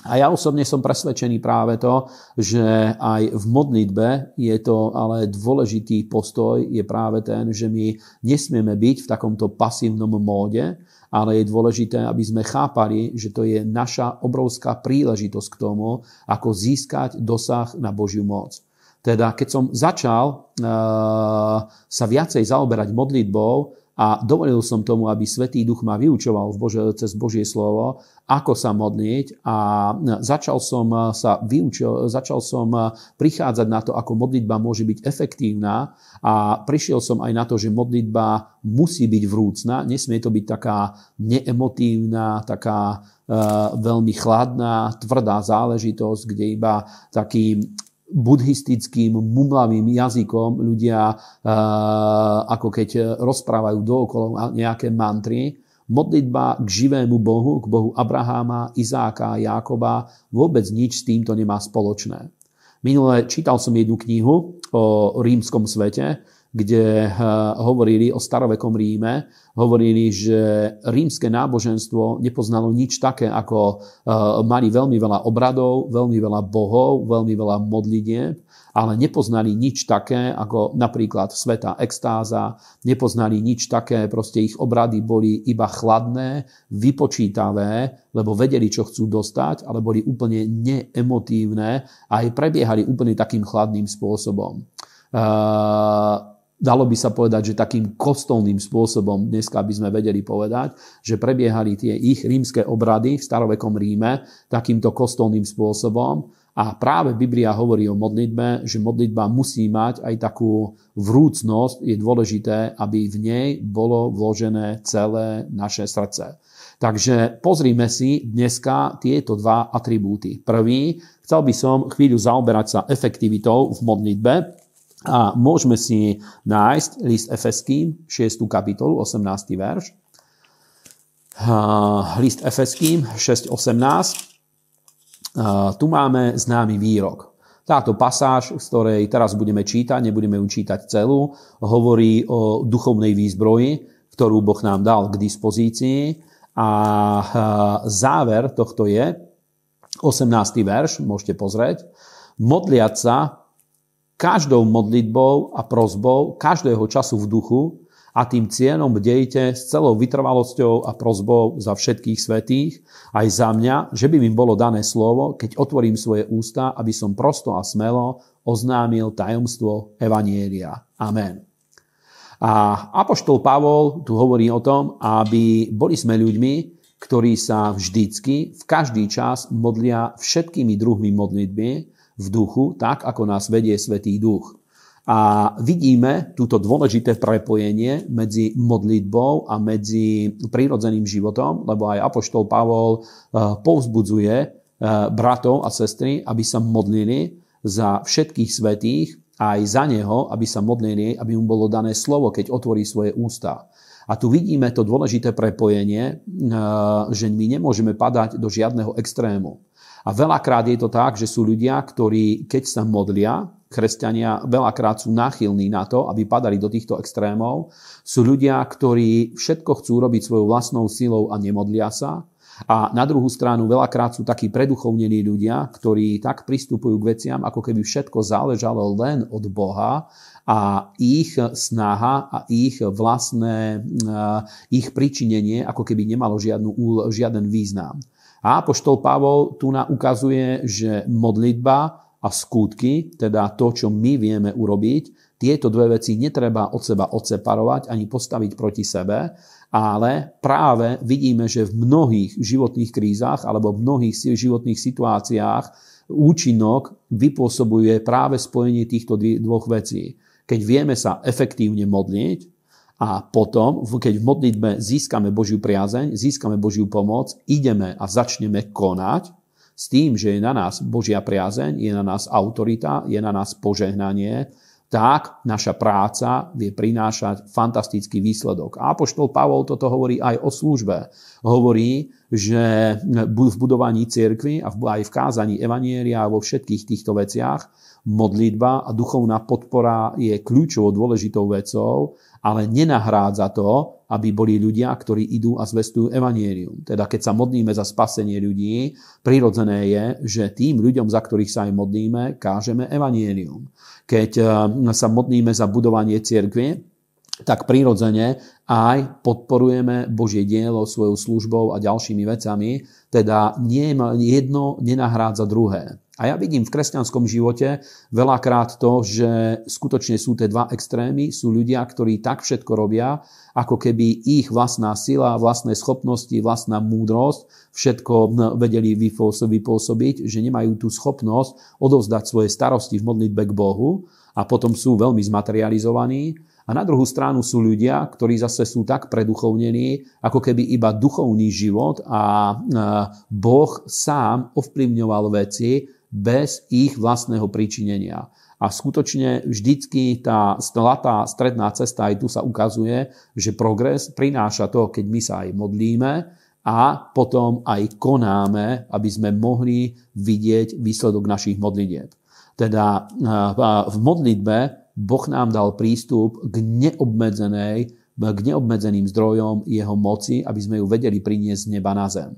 A ja osobne som presvedčený práve to, že aj v modlitbe je to ale dôležitý postoj, je práve ten, že my nesmieme byť v takomto pasívnom móde, ale je dôležité, aby sme chápali, že to je naša obrovská príležitosť k tomu, ako získať dosah na Božiu moc. Teda keď som začal uh, sa viacej zaoberať modlitbou, a dovolil som tomu, aby Svetý Duch ma vyučoval v Bože, cez Božie slovo, ako sa modliť a začal som sa vyučil, začal som prichádzať na to, ako modlitba môže byť efektívna a prišiel som aj na to, že modlitba musí byť vrúcna, nesmie to byť taká neemotívna, taká uh, veľmi chladná, tvrdá záležitosť, kde iba taký buddhistickým, mumlavým jazykom ľudia, ako keď rozprávajú dookolo nejaké mantry. Modlitba k živému Bohu, k Bohu Abraháma, Izáka Jákoba vôbec nič s týmto nemá spoločné. Minule čítal som jednu knihu o rímskom svete, kde eh, hovorili o starovekom Ríme, hovorili, že rímske náboženstvo nepoznalo nič také, ako eh, mali veľmi veľa obradov, veľmi veľa bohov, veľmi veľa modlitieb, ale nepoznali nič také, ako napríklad sveta extáza, nepoznali nič také, proste ich obrady boli iba chladné, vypočítavé, lebo vedeli, čo chcú dostať, ale boli úplne neemotívne a aj prebiehali úplne takým chladným spôsobom. Uh, dalo by sa povedať, že takým kostolným spôsobom, dneska by sme vedeli povedať, že prebiehali tie ich rímske obrady v starovekom Ríme takýmto kostolným spôsobom. A práve Biblia hovorí o modlitbe, že modlitba musí mať aj takú vrúcnosť. Je dôležité, aby v nej bolo vložené celé naše srdce. Takže pozrime si dneska tieto dva atribúty. Prvý, chcel by som chvíľu zaoberať sa efektivitou v modlitbe, a môžeme si nájsť list Efeským, 6. kapitolu, 18. verš. List Efeským 6.18. Tu máme známy výrok. Táto pasáž, z ktorej teraz budeme čítať, nebudeme ju čítať celú, hovorí o duchovnej výzbroji, ktorú Boh nám dal k dispozícii. A záver tohto je, 18. verš, môžete pozrieť, modliať sa každou modlitbou a prozbou, každého času v duchu, a tým cieľom bdejte s celou vytrvalosťou a prozbou za všetkých svetých, aj za mňa, že by mi bolo dané slovo, keď otvorím svoje ústa, aby som prosto a smelo oznámil tajomstvo Evanielia. Amen. A Apoštol Pavol tu hovorí o tom, aby boli sme ľuďmi, ktorí sa vždycky, v každý čas modlia všetkými druhmi modlitby v duchu, tak ako nás vedie Svetý duch. A vidíme túto dôležité prepojenie medzi modlitbou a medzi prírodzeným životom, lebo aj Apoštol Pavol eh, povzbudzuje eh, bratov a sestry, aby sa modlili za všetkých svetých aj za neho, aby sa modlili, aby mu bolo dané slovo, keď otvorí svoje ústa. A tu vidíme to dôležité prepojenie, eh, že my nemôžeme padať do žiadneho extrému. A veľakrát je to tak, že sú ľudia, ktorí keď sa modlia, kresťania veľakrát sú náchylní na to, aby padali do týchto extrémov. Sú ľudia, ktorí všetko chcú robiť svojou vlastnou silou a nemodlia sa. A na druhú stranu veľakrát sú takí preduchovnení ľudia, ktorí tak pristupujú k veciam, ako keby všetko záležalo len od Boha a ich snaha a ich vlastné, eh, ich pričinenie ako keby nemalo žiadnu, žiaden význam. A poštol Pavol tu nám ukazuje, že modlitba a skutky, teda to, čo my vieme urobiť, tieto dve veci netreba od seba odseparovať ani postaviť proti sebe, ale práve vidíme, že v mnohých životných krízach alebo v mnohých životných situáciách účinok vypôsobuje práve spojenie týchto dvoch vecí. Keď vieme sa efektívne modliť a potom, keď v modlitbe získame Božiu priazeň, získame Božiu pomoc, ideme a začneme konať, s tým, že je na nás Božia priazeň, je na nás autorita, je na nás požehnanie, tak naša práca vie prinášať fantastický výsledok. A Apoštol Pavol toto hovorí aj o službe. Hovorí, že v budovaní cirkvy a aj v kázaní Evanieria a vo všetkých týchto veciach modlitba a duchovná podpora je kľúčovou dôležitou vecou, ale nenahrádza to, aby boli ľudia, ktorí idú a zvestujú evanielium. Teda keď sa modlíme za spasenie ľudí, prirodzené je, že tým ľuďom, za ktorých sa aj modlíme, kážeme evanielium. Keď eh, sa modlíme za budovanie cirkvy, tak prirodzene aj podporujeme Božie dielo svojou službou a ďalšími vecami, teda nie, jedno nenahrádza druhé. A ja vidím v kresťanskom živote veľakrát to, že skutočne sú tie dva extrémy. Sú ľudia, ktorí tak všetko robia, ako keby ich vlastná sila, vlastné schopnosti, vlastná múdrosť všetko vedeli vypôsobiť, že nemajú tú schopnosť odovzdať svoje starosti v modlitbe k Bohu a potom sú veľmi zmaterializovaní. A na druhú stranu sú ľudia, ktorí zase sú tak preduchovnení, ako keby iba duchovný život a Boh sám ovplyvňoval veci, bez ich vlastného príčinenia. A skutočne vždycky tá zlatá stredná cesta, aj tu sa ukazuje, že progres prináša to, keď my sa aj modlíme a potom aj konáme, aby sme mohli vidieť výsledok našich modlitieb. Teda v modlitbe Boh nám dal prístup k neobmedzenej, k neobmedzeným zdrojom jeho moci, aby sme ju vedeli priniesť z neba na zem.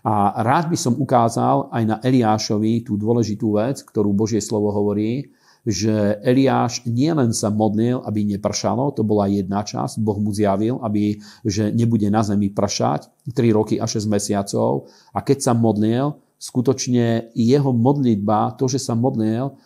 A rád by som ukázal aj na Eliášovi tú dôležitú vec, ktorú Božie slovo hovorí, že Eliáš nielen sa modlil, aby nepršalo, to bola jedna časť, Boh mu zjavil, aby, že nebude na zemi pršať 3 roky a 6 mesiacov. A keď sa modlil, skutočne jeho modlitba, to, že sa modlil,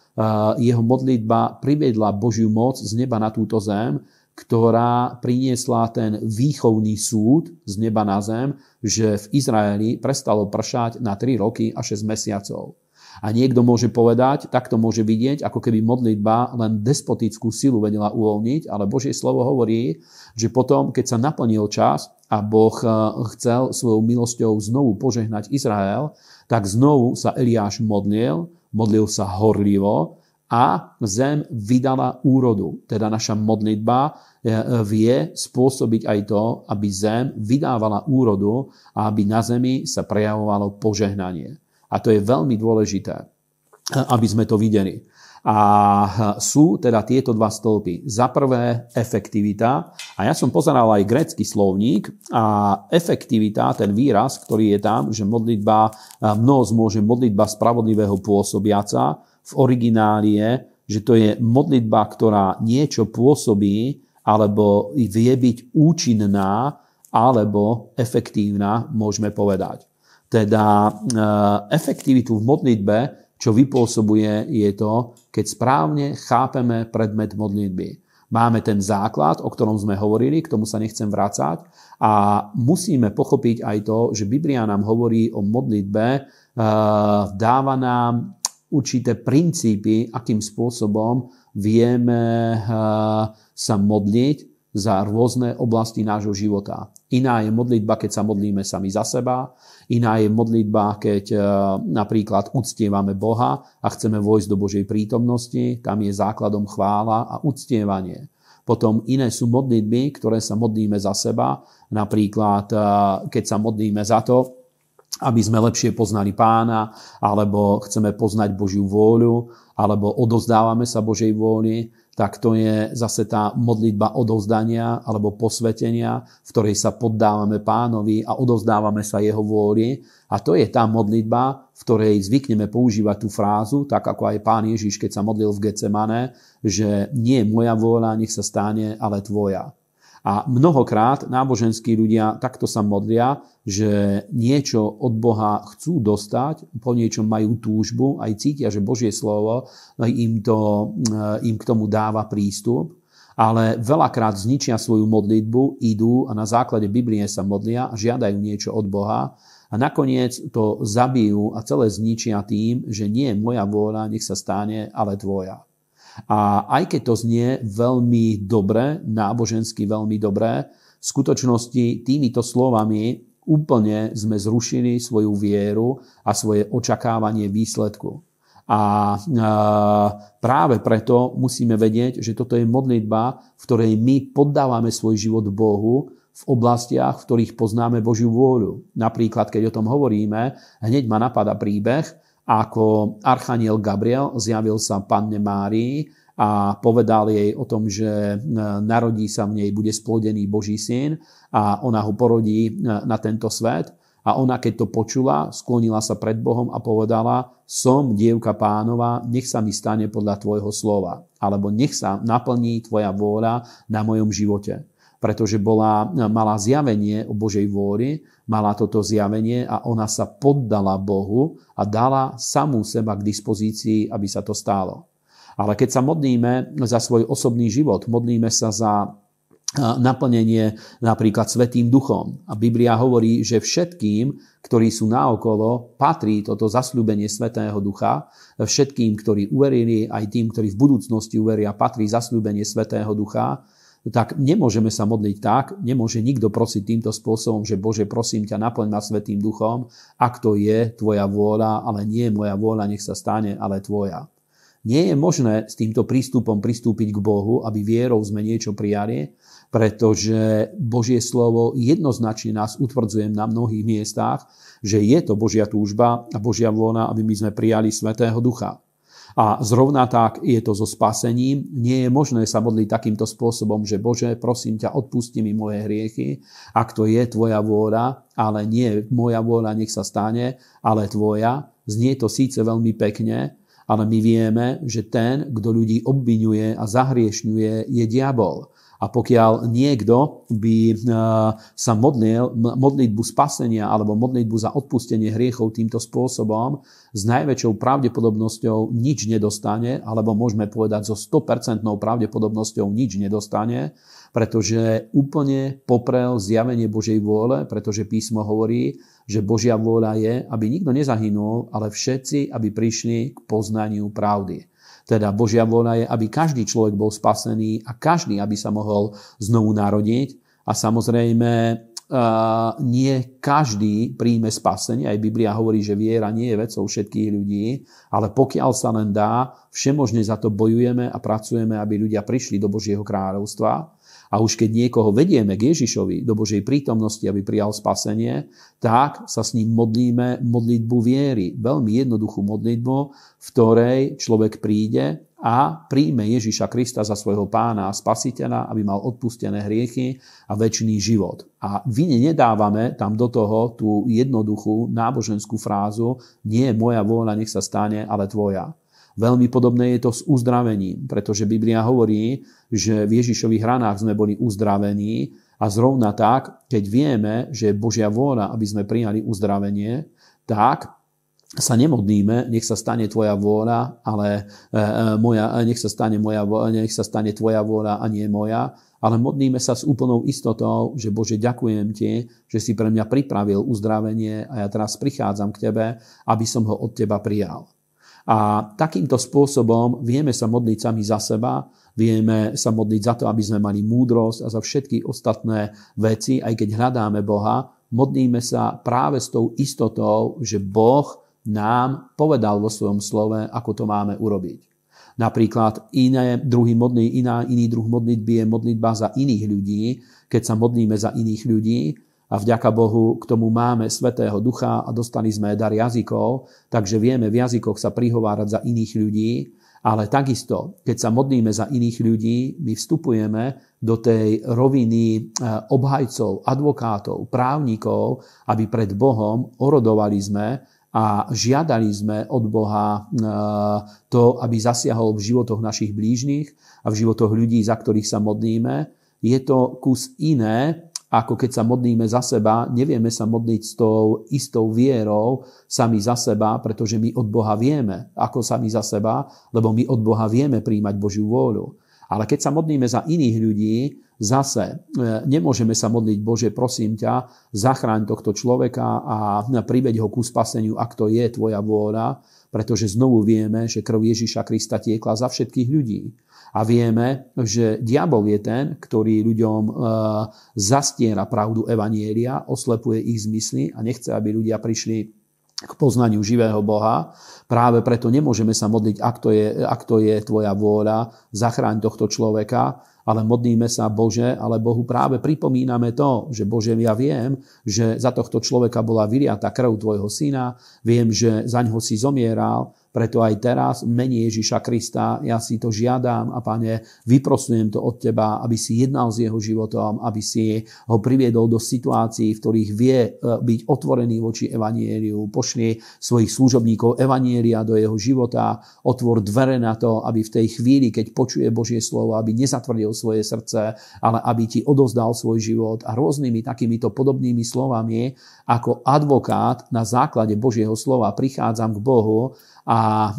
jeho modlitba priviedla Božiu moc z neba na túto zem ktorá priniesla ten výchovný súd z neba na zem, že v Izraeli prestalo pršať na 3 roky a 6 mesiacov. A niekto môže povedať, tak to môže vidieť, ako keby modlitba len despotickú silu vedela uvoľniť, ale Božie slovo hovorí, že potom, keď sa naplnil čas a Boh eh, chcel svojou milosťou znovu požehnať Izrael, tak znovu sa Eliáš modlil, modlil sa horlivo a zem vydala úrodu. Teda naša modlitba e, vie spôsobiť aj to, aby zem vydávala úrodu a aby na zemi sa prejavovalo požehnanie. A to je veľmi dôležité, aby sme to videli. A sú teda tieto dva stĺpy. Za prvé efektivita. A ja som pozeral aj grécky slovník a efektivita, ten výraz, ktorý je tam, že modlitba, mnoho zmôže modlitba spravodlivého pôsobiaca, v origináli že to je modlitba, ktorá niečo pôsobí, alebo vie byť účinná, alebo efektívna, môžeme povedať. Teda e, efektivitu v modlitbe čo vypôsobuje, je to, keď správne chápeme predmet modlitby. Máme ten základ, o ktorom sme hovorili, k tomu sa nechcem vrácať a musíme pochopiť aj to, že Biblia nám hovorí o modlitbe, eh, dáva nám určité princípy, akým spôsobom vieme eh, sa modliť za rôzne oblasti nášho života. Iná je modlitba, keď sa modlíme sami za seba, iná je modlitba, keď e, napríklad uctievame Boha a chceme vojsť do Božej prítomnosti, tam je základom chvála a uctievanie. Potom iné sú modlitby, ktoré sa modlíme za seba, napríklad e, keď sa modlíme za to, aby sme lepšie poznali pána, alebo chceme poznať Božiu vôľu, alebo odozdávame sa Božej vôli, tak to je zase tá modlitba odovzdania alebo posvetenia, v ktorej sa poddávame pánovi a odovzdávame sa jeho vôli. A to je tá modlitba, v ktorej zvykneme používať tú frázu, tak ako aj pán Ježiš, keď sa modlil v Getsemane, že nie moja vôľa, nech sa stane, ale tvoja. A mnohokrát náboženskí ľudia takto sa modlia, že niečo od Boha chcú dostať, po niečom majú túžbu, aj cítia, že Božie slovo im, to, eh, im k tomu dáva prístup, ale veľakrát zničia svoju modlitbu, idú a na základe Biblie sa modlia a žiadajú niečo od Boha a nakoniec to zabijú a celé zničia tým, že nie je moja vôľa, nech sa stane, ale tvoja. A aj keď to znie veľmi dobre, nábožensky veľmi dobré, v skutočnosti týmito slovami úplne sme zrušili svoju vieru a svoje očakávanie výsledku. A práve preto musíme vedieť, že toto je modlitba, v ktorej my poddávame svoj život Bohu v oblastiach, v ktorých poznáme Božiu vôľu. Napríklad, keď o tom hovoríme, hneď ma napadá príbeh, ako Archaniel Gabriel zjavil sa panne Márii a povedal jej o tom, že e, narodí sa v nej, bude splodený Boží syn a ona ho porodí e, na tento svet. A ona, keď to počula, sklonila sa pred Bohom a povedala, som dievka pánova, nech sa mi stane podľa tvojho slova. Alebo nech sa naplní tvoja vôľa na mojom živote pretože bola, mala zjavenie o Božej vôli, mala toto zjavenie a ona sa poddala Bohu a dala samú seba k dispozícii, aby sa to stálo. Ale keď sa modlíme za svoj osobný život, modlíme sa za naplnenie napríklad Svetým duchom. A Biblia hovorí, že všetkým, ktorí sú naokolo, patrí toto zasľúbenie Svetého ducha. Všetkým, ktorí uverili, aj tým, ktorí v budúcnosti uveria, patrí zasľúbenie Svetého ducha tak nemôžeme sa modliť tak, nemôže nikto prosiť týmto spôsobom, že Bože, prosím ťa, naplň ma Svetým duchom, ak to je tvoja vôľa, ale nie moja vôľa, nech sa stane, ale tvoja. Nie je možné s týmto prístupom pristúpiť k Bohu, aby vierou sme niečo prijali, pretože Božie slovo jednoznačne nás utvrdzuje na mnohých miestach, že je to Božia túžba a Božia vôľa, aby my sme prijali Svetého Ducha. A zrovna tak je to so spasením. Nie je možné sa modliť takýmto spôsobom, že Bože, prosím ťa, odpusti mi moje hriechy, ak to je tvoja vôľa, ale nie moja vôľa, nech sa stane, ale tvoja. Znie to síce veľmi pekne, ale my vieme, že ten, kto ľudí obvinuje a zahriešňuje, je diabol. A pokiaľ niekto by e, sa modlil modlitbu spasenia alebo modlitbu za odpustenie hriechov týmto spôsobom, s najväčšou pravdepodobnosťou nič nedostane, alebo môžeme povedať so 100% pravdepodobnosťou nič nedostane, pretože úplne poprel zjavenie Božej vôle, pretože písmo hovorí, že Božia vôľa je, aby nikto nezahynul, ale všetci, aby prišli k poznaniu pravdy. Teda Božia vôľa je, aby každý človek bol spasený a každý, aby sa mohol znovu narodiť. A samozrejme, nie každý príjme spasenie. Aj Biblia hovorí, že viera nie je vecou všetkých ľudí, ale pokiaľ sa len dá, všemožne za to bojujeme a pracujeme, aby ľudia prišli do Božieho kráľovstva. A už keď niekoho vedieme k Ježišovi do Božej prítomnosti, aby prijal spasenie, tak sa s ním modlíme modlitbu viery. Veľmi jednoduchú modlitbu, v ktorej človek príde a príjme Ježiša Krista za svojho pána a spasiteľa, aby mal odpustené hriechy a väčší život. A vine nedávame tam do toho tú jednoduchú náboženskú frázu nie moja vôľa, nech sa stane, ale tvoja. Veľmi podobné je to s uzdravením, pretože Biblia hovorí, že v Ježišových hranách sme boli uzdravení a zrovna tak, keď vieme, že je Božia vôľa, aby sme prijali uzdravenie, tak sa nemodlíme, nech sa stane tvoja vôľa, ale e, e, moja, nech, sa stane moja, nech sa stane tvoja vôľa a nie moja, ale modlíme sa s úplnou istotou, že Bože, ďakujem Ti, že si pre mňa pripravil uzdravenie a ja teraz prichádzam k Tebe, aby som ho od Teba prijal. A takýmto spôsobom vieme sa modliť sami za seba, vieme sa modliť za to, aby sme mali múdrosť a za všetky ostatné veci, aj keď hľadáme Boha, modlíme sa práve s tou istotou, že Boh nám povedal vo svojom slove, ako to máme urobiť. Napríklad iné druhy modlí, iná, iný druh modlitby je modlitba za iných ľudí. Keď sa modlíme za iných ľudí, a vďaka Bohu k tomu máme Svetého Ducha a dostali sme dar jazykov, takže vieme v jazykoch sa prihovárať za iných ľudí, ale takisto, keď sa modlíme za iných ľudí, my vstupujeme do tej roviny e, obhajcov, advokátov, právnikov, aby pred Bohom orodovali sme a žiadali sme od Boha e, to, aby zasiahol v životoch našich blížnych a v životoch ľudí, za ktorých sa modlíme. Je to kus iné, ako keď sa modlíme za seba, nevieme sa modliť s tou istou vierou sami za seba, pretože my od Boha vieme, ako sami za seba, lebo my od Boha vieme príjmať Božiu vôľu. Ale keď sa modlíme za iných ľudí, zase e, nemôžeme sa modliť, Bože, prosím ťa, zachráň tohto človeka a priveď ho ku spaseniu, ak to je tvoja vôľa, pretože znovu vieme, že krv Ježiša Krista tiekla za všetkých ľudí. A vieme, že diabol je ten, ktorý ľuďom e, zastiera pravdu Evanielia, oslepuje ich zmysly a nechce, aby ľudia prišli k poznaniu živého Boha. Práve preto nemôžeme sa modliť, ak to je, ak to je tvoja vôľa, zachráň tohto človeka, ale modlíme sa Bože, ale Bohu práve pripomíname to, že Bože, ja viem, že za tohto človeka bola vyliata krv tvojho syna, viem, že za ňo si zomieral, preto aj teraz v mene Ježiša Krista ja si to žiadam a pane, vyprosujem to od teba, aby si jednal s jeho životom, aby si ho priviedol do situácií, v ktorých vie e, byť otvorený voči evanieliu. Pošli svojich služobníkov evanielia do jeho života, otvor dvere na to, aby v tej chvíli, keď počuje Božie slovo, aby nezatvrdil svoje srdce, ale aby ti odozdal svoj život a rôznymi takýmito podobnými slovami ako advokát na základe Božieho slova prichádzam k Bohu a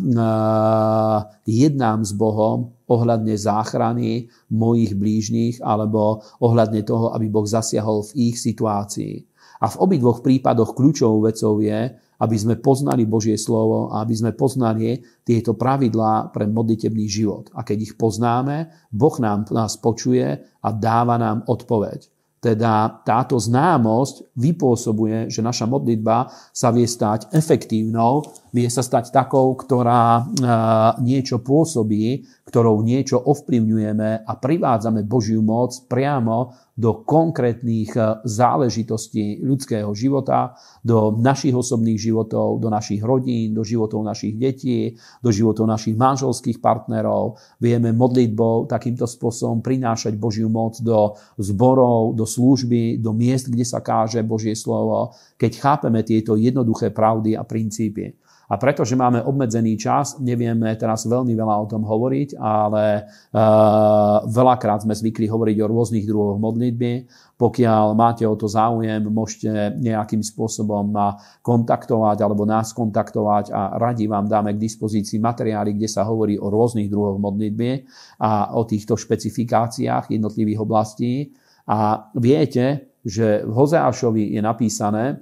jednám s Bohom ohľadne záchrany mojich blížnych alebo ohľadne toho, aby Boh zasiahol v ich situácii. A v obidvoch prípadoch kľúčovou vecou je, aby sme poznali Božie slovo a aby sme poznali tieto pravidlá pre modlitebný život. A keď ich poznáme, Boh nám, nás počuje a dáva nám odpoveď. Teda táto známosť vypôsobuje, že naša modlitba sa vie stať efektívnou, vie sa stať takou, ktorá niečo pôsobí, ktorou niečo ovplyvňujeme a privádzame Božiu moc priamo do konkrétnych e, záležitostí ľudského života, do našich osobných životov, do našich rodín, do životov našich detí, do životov našich manželských partnerov. Vieme modlitbou takýmto spôsobom prinášať Božiu moc do zborov, do služby, do miest, kde sa káže Božie slovo, keď chápeme tieto jednoduché pravdy a princípy. A pretože máme obmedzený čas, nevieme teraz veľmi veľa o tom hovoriť, ale uh, veľakrát sme zvykli hovoriť o rôznych druhoch modlitby. Pokiaľ máte o to záujem, môžete nejakým spôsobom ma kontaktovať alebo nás kontaktovať a radi vám dáme k dispozícii materiály, kde sa hovorí o rôznych druhoch modlitby a o týchto špecifikáciách jednotlivých oblastí. A viete, že v Hozeášovi je napísané,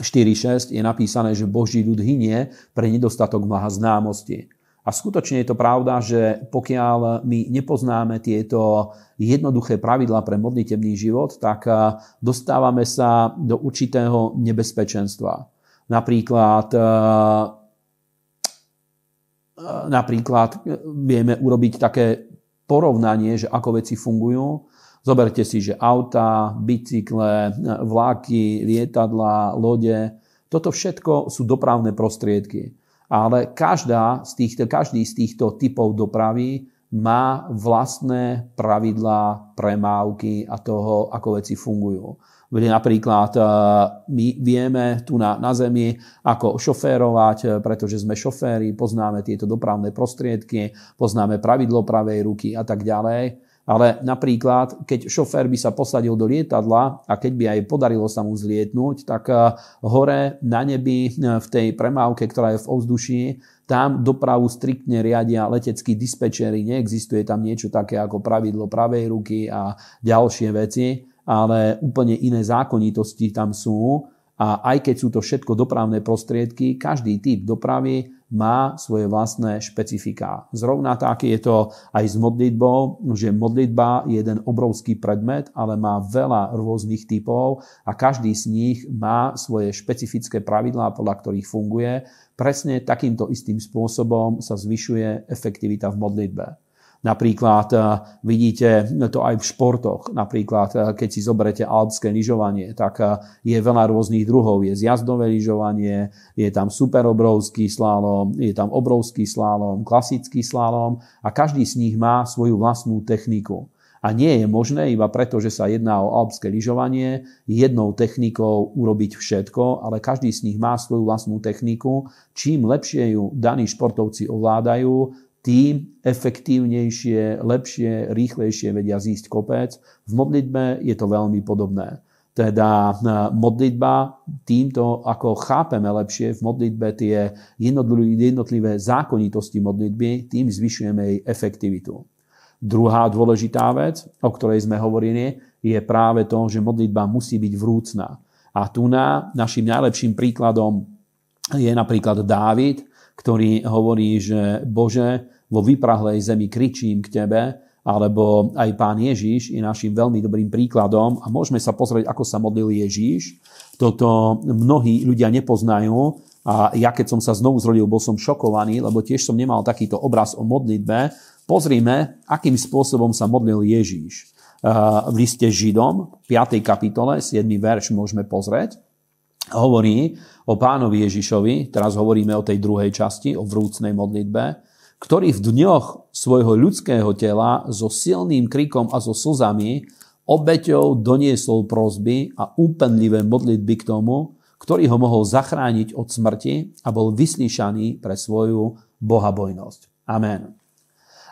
4.6 je napísané, že Boží ľud hynie pre nedostatok mnoha známosti. A skutočne je to pravda, že pokiaľ my nepoznáme tieto jednoduché pravidlá pre modlitebný život, tak dostávame sa do určitého nebezpečenstva. Napríklad, napríklad vieme urobiť také porovnanie, že ako veci fungujú. Zoberte si, že auta, bicykle, vláky, lietadla, lode, toto všetko sú dopravné prostriedky ale každá z týchto, každý z týchto typov dopravy má vlastné pravidlá premávky a toho, ako veci fungujú. Napríklad eh, my vieme tu na, na Zemi, ako šoférovať, eh, pretože sme šoféri, poznáme tieto dopravné prostriedky, poznáme pravidlo pravej ruky a tak ďalej. Ale napríklad, keď šofér by sa posadil do lietadla a keď by aj podarilo sa mu zlietnúť, tak eh, hore na nebi eh, v tej premávke, ktorá je v ovzduší, tam dopravu striktne riadia leteckí dispečery, neexistuje tam niečo také ako pravidlo pravej ruky a ďalšie veci, ale úplne iné zákonitosti tam sú. A aj keď sú to všetko dopravné prostriedky, každý typ dopravy má svoje vlastné špecifiká. Zrovna tak je to aj s modlitbou, že modlitba je jeden obrovský predmet, ale má veľa rôznych typov a každý z nich má svoje špecifické pravidlá, podľa ktorých funguje. Presne takýmto istým spôsobom sa zvyšuje efektivita v modlitbe. Napríklad eh, vidíte to aj v športoch. Napríklad, eh, keď si zoberete alpské lyžovanie, tak eh, je veľa rôznych druhov. Je zjazdové lyžovanie, je tam superobrovský slalom, je tam obrovský slalom, klasický slalom a každý z nich má svoju vlastnú techniku. A nie je možné iba preto, že sa jedná o alpské lyžovanie, jednou technikou urobiť všetko, ale každý z nich má svoju vlastnú techniku. Čím lepšie ju daní športovci ovládajú, tým efektívnejšie, lepšie, rýchlejšie vedia zísť kopec. V modlitbe je to veľmi podobné. Teda e, modlitba týmto, ako chápeme lepšie v modlitbe tie jednotlivé zákonitosti modlitby, tým zvyšujeme jej efektivitu. Druhá dôležitá vec, o ktorej sme hovorili, je práve to, že modlitba musí byť vrúcna. A tu na našim najlepším príkladom je napríklad Dávid, ktorý hovorí, že Bože, vo vyprahlej zemi kričím k Tebe, alebo aj pán Ježíš je našim veľmi dobrým príkladom a môžeme sa pozrieť, ako sa modlil Ježíš. Toto mnohí ľudia nepoznajú a ja keď som sa znovu zrodil, bol som šokovaný, lebo tiež som nemal takýto obraz o modlitbe. Pozrime, akým spôsobom sa modlil Ježíš. V liste Židom, 5. kapitole, 7. verš môžeme pozrieť, hovorí o pánovi Ježišovi, teraz hovoríme o tej druhej časti, o vrúcnej modlitbe, ktorý v dňoch svojho ľudského tela so silným krikom a so slzami obeťou doniesol prosby a úpenlivé modlitby k tomu, ktorý ho mohol zachrániť od smrti a bol vyslíšaný pre svoju bohabojnosť. Amen.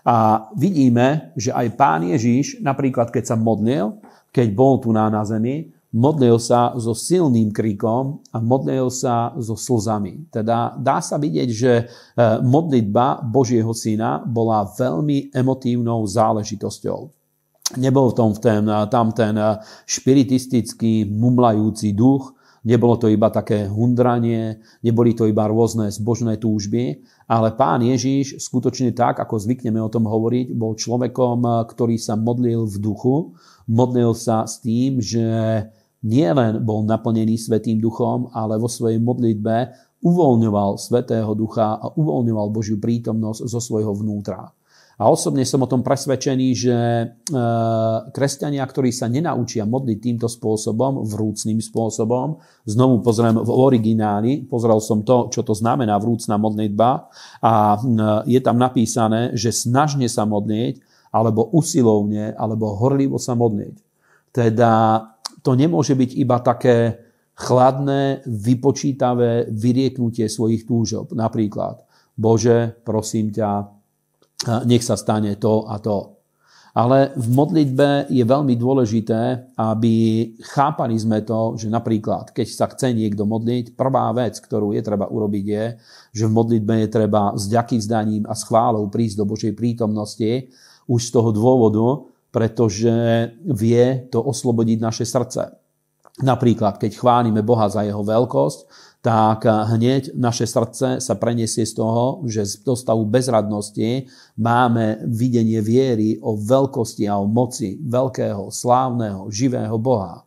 A vidíme, že aj pán Ježíš, napríklad keď sa modlil, keď bol tu na, na zemi, modlil sa so silným krikom a modlil sa so slzami. Teda dá sa vidieť, že e, modlitba Božieho syna bola veľmi emotívnou záležitosťou. Nebol v tom ten, tam ten e, špiritistický, mumlajúci duch, nebolo to iba také hundranie, neboli to iba rôzne zbožné túžby, ale pán Ježíš skutočne tak, ako zvykneme o tom hovoriť, bol človekom, e, ktorý sa modlil v duchu, modlil sa s tým, že nielen bol naplnený Svetým duchom, ale vo svojej modlitbe uvoľňoval Svetého ducha a uvoľňoval Božiu prítomnosť zo svojho vnútra. A osobne som o tom presvedčený, že e, kresťania, ktorí sa nenaučia modliť týmto spôsobom, vrúcným spôsobom, znovu pozriem v origináli, pozrel som to, čo to znamená vrúcna modlitba a je tam napísané, že snažne sa modliť, alebo usilovne, alebo horlivo sa modliť. Teda to nemôže byť iba také chladné, vypočítavé vyrieknutie svojich túžob. Napríklad, Bože, prosím ťa, nech sa stane to a to. Ale v modlitbe je veľmi dôležité, aby chápali sme to, že napríklad, keď sa chce niekto modliť, prvá vec, ktorú je treba urobiť je, že v modlitbe je treba s ďakým zdaním a schválou prísť do Božej prítomnosti už z toho dôvodu, pretože vie to oslobodiť naše srdce. Napríklad, keď chválime Boha za jeho veľkosť, tak hneď naše srdce sa preniesie z toho, že z stavu bezradnosti máme videnie viery o veľkosti a o moci veľkého, slávneho, živého Boha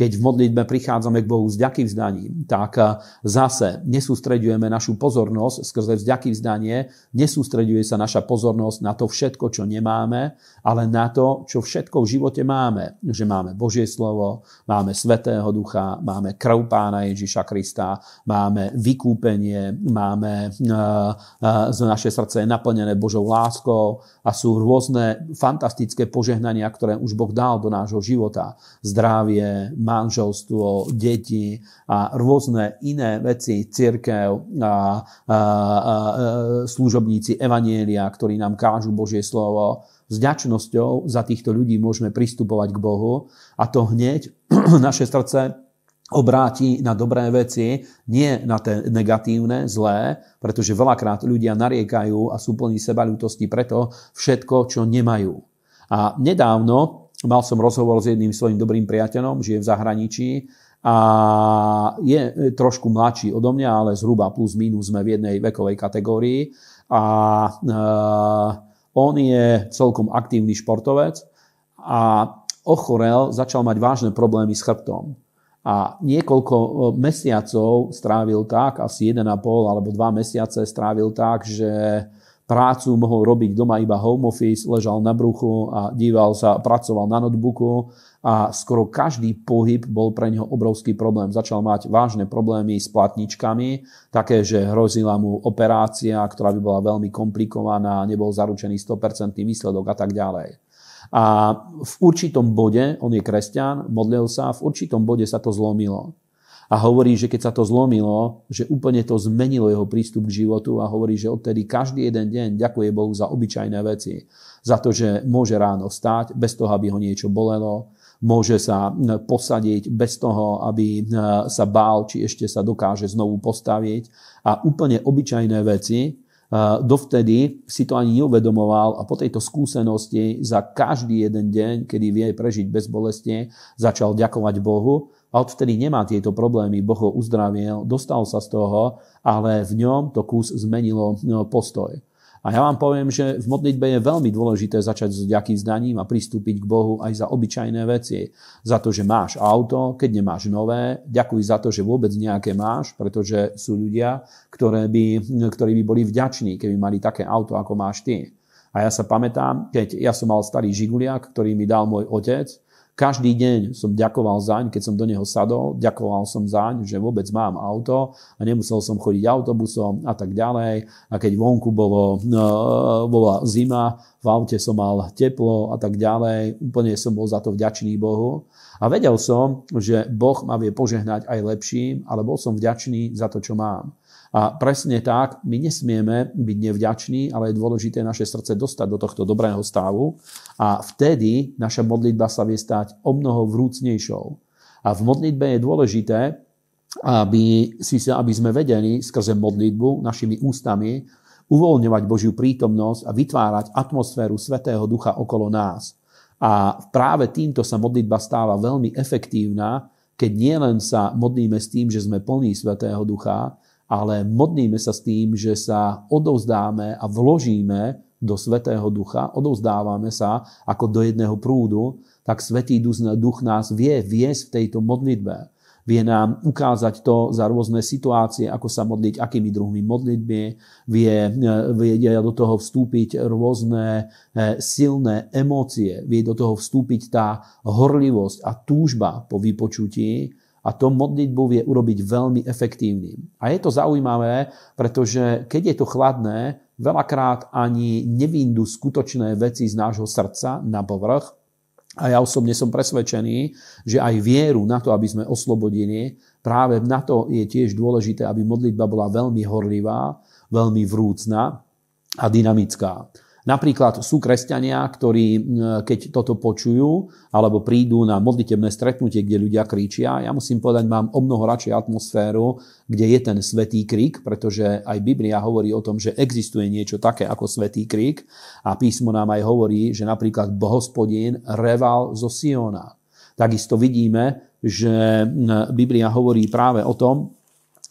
keď v modlitbe prichádzame k Bohu s ďakým vzdaním, tak eh, zase nesústredujeme našu pozornosť skrze vďaky vzdanie, nesústreduje sa naša pozornosť na to všetko, čo nemáme, ale na to, čo všetko v živote máme. Že máme Božie slovo, máme Svetého Ducha, máme krv Pána Ježiša Krista, máme vykúpenie, máme uh, uh, naše srdce je naplnené Božou láskou a sú rôzne fantastické požehnania, ktoré už Boh dal do nášho života. Zdravie, manželstvo, deti a rôzne iné veci, církev, a, a, a, služobníci Evanielia, ktorí nám kážu Božie slovo. S ďačnosťou za týchto ľudí môžeme pristupovať k Bohu a to hneď naše srdce obráti na dobré veci, nie na tie negatívne, zlé, pretože veľakrát ľudia nariekajú a sú plní sebalútosti preto všetko, čo nemajú. A nedávno Mal som rozhovor s jedným svojim dobrým priateľom, žije v zahraničí a je trošku mladší odo mňa, ale zhruba plus minus sme v jednej vekovej kategórii a e, on je celkom aktívny športovec a ochorel, začal mať vážne problémy s chrbtom. A niekoľko e, mesiacov strávil tak, asi 1,5 alebo 2 mesiace strávil tak, že prácu mohol robiť doma iba home office, ležal na bruchu a díval sa, pracoval na notebooku a skoro každý pohyb bol pre neho obrovský problém. Začal mať vážne problémy s platničkami, také, že hrozila mu operácia, ktorá by bola veľmi komplikovaná, nebol zaručený 100% výsledok a tak ďalej. A v určitom bode, on je kresťan, modlil sa, v určitom bode sa to zlomilo a hovorí, že keď sa to zlomilo, že úplne to zmenilo jeho prístup k životu a hovorí, že odtedy každý jeden deň ďakuje Bohu za obyčajné veci. Za to, že môže ráno vstať bez toho, aby ho niečo bolelo, môže sa posadiť bez toho, aby sa bál, či ešte sa dokáže znovu postaviť. A úplne obyčajné veci, dovtedy si to ani neuvedomoval a po tejto skúsenosti za každý jeden deň, kedy vie prežiť bez bolesti, začal ďakovať Bohu a odvtedy nemá tieto problémy, Boh ho uzdravil, dostal sa z toho, ale v ňom to kus zmenilo no, postoj. A ja vám poviem, že v modlitbe je veľmi dôležité začať s ďakým zdaním a pristúpiť k Bohu aj za obyčajné veci. Za to, že máš auto, keď nemáš nové, ďakuj za to, že vôbec nejaké máš, pretože sú ľudia, ktoré by, ktorí by boli vďační, keby mali také auto, ako máš ty. A ja sa pamätám, keď ja som mal starý žiguliak, ktorý mi dal môj otec, každý deň som ďakoval zaň, keď som do neho sadol, ďakoval som zaň, že vôbec mám auto a nemusel som chodiť autobusom a tak ďalej. A keď vonku bolo, no, bola zima, v aute som mal teplo a tak ďalej, úplne som bol za to vďačný Bohu. A vedel som, že Boh ma vie požehnať aj lepším, ale bol som vďačný za to, čo mám. A presne tak, my nesmieme byť nevďační, ale je dôležité naše srdce dostať do tohto dobrého stavu a vtedy naša modlitba sa vie stať o mnoho vrúcnejšou. A v modlitbe je dôležité, aby, aby sme vedeli skrze modlitbu našimi ústami uvoľňovať Božiu prítomnosť a vytvárať atmosféru Svetého Ducha okolo nás. A práve týmto sa modlitba stáva veľmi efektívna, keď nielen sa modlíme s tým, že sme plní Svetého Ducha, ale modlíme sa s tým, že sa odovzdáme a vložíme do Svetého Ducha, odovzdávame sa ako do jedného prúdu, tak Svetý Duch nás vie viesť v tejto modlitbe. Vie nám ukázať to za rôzne situácie, ako sa modliť, akými druhmi modlitby. Vie, vie do toho vstúpiť rôzne eh, silné emócie. Vie do toho vstúpiť tá horlivosť a túžba po vypočutí a to modlitbu vie urobiť veľmi efektívnym. A je to zaujímavé, pretože keď je to chladné, veľakrát ani nevindú skutočné veci z nášho srdca na povrch. A ja osobne som presvedčený, že aj vieru na to, aby sme oslobodili, práve na to je tiež dôležité, aby modlitba bola veľmi horlivá, veľmi vrúcna a dynamická. Napríklad sú kresťania, ktorí keď toto počujú alebo prídu na modlitebné stretnutie, kde ľudia kričia, ja musím povedať, mám o mnoho radšej atmosféru, kde je ten svetý krik, pretože aj Biblia hovorí o tom, že existuje niečo také ako svetý krik a písmo nám aj hovorí, že napríklad Bohospodin reval zo Siona. Takisto vidíme, že Biblia hovorí práve o tom,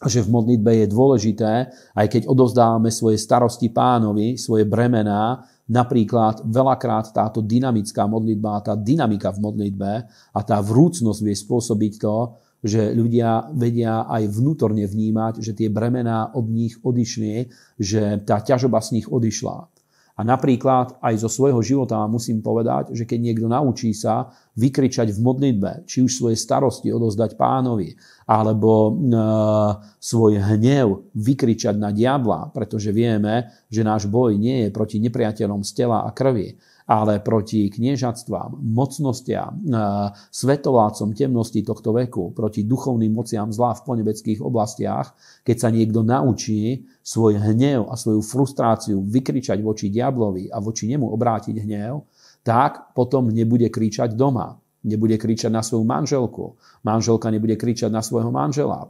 že v modlitbe je dôležité, aj keď odovzdávame svoje starosti pánovi, svoje bremená, napríklad veľakrát táto dynamická modlitba, tá dynamika v modlitbe a tá vrúcnosť vie spôsobiť to, že ľudia vedia aj vnútorne vnímať, že tie bremená od nich odišli, že tá ťažoba z nich odišla. A napríklad aj zo svojho života musím povedať, že keď niekto naučí sa vykričať v modlitbe, či už svoje starosti odozdať pánovi, alebo e, svoj hnev vykričať na diabla, pretože vieme, že náš boj nie je proti nepriateľom z tela a krvi, ale proti kniežatstvám, mocnostiam, e, svetovácom temnosti tohto veku, proti duchovným mociam zla v ponebeckých oblastiach, keď sa niekto naučí svoj hnev a svoju frustráciu vykričať voči diablovi a voči nemu obrátiť hnev, tak potom nebude kričať doma. Nebude kričať na svoju manželku. Manželka nebude kričať na svojho manžela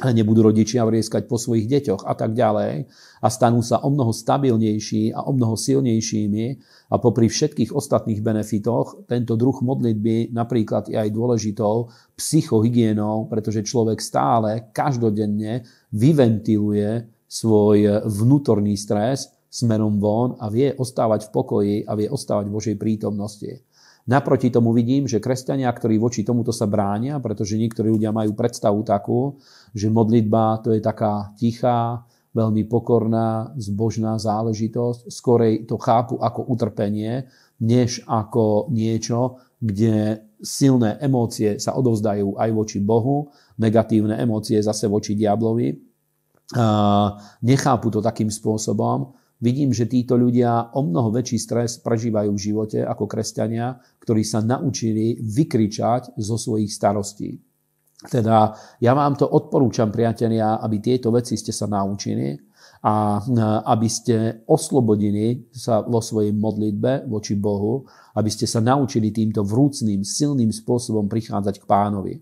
nebudú rodičia vrieskať po svojich deťoch a tak ďalej a stanú sa o mnoho stabilnejší a o mnoho silnejšími a popri všetkých ostatných benefitoch tento druh modlitby napríklad je aj dôležitou psychohygienou, pretože človek stále, každodenne vyventiluje svoj vnútorný stres smerom von a vie ostávať v pokoji a vie ostávať v Božej prítomnosti. Naproti tomu vidím, že kresťania, ktorí voči tomuto sa bránia, pretože niektorí ľudia majú predstavu takú, že modlitba to je taká tichá, veľmi pokorná, zbožná záležitosť. Skorej to chápu ako utrpenie, než ako niečo, kde silné emócie sa odovzdajú aj voči Bohu, negatívne emócie zase voči diablovi. Nechápu to takým spôsobom, Vidím, že títo ľudia o mnoho väčší stres prežívajú v živote ako kresťania, ktorí sa naučili vykričať zo svojich starostí. Teda ja vám to odporúčam, priatelia, aby tieto veci ste sa naučili a aby ste oslobodili sa vo svojej modlitbe voči Bohu, aby ste sa naučili týmto vrúcným, silným spôsobom prichádzať k pánovi.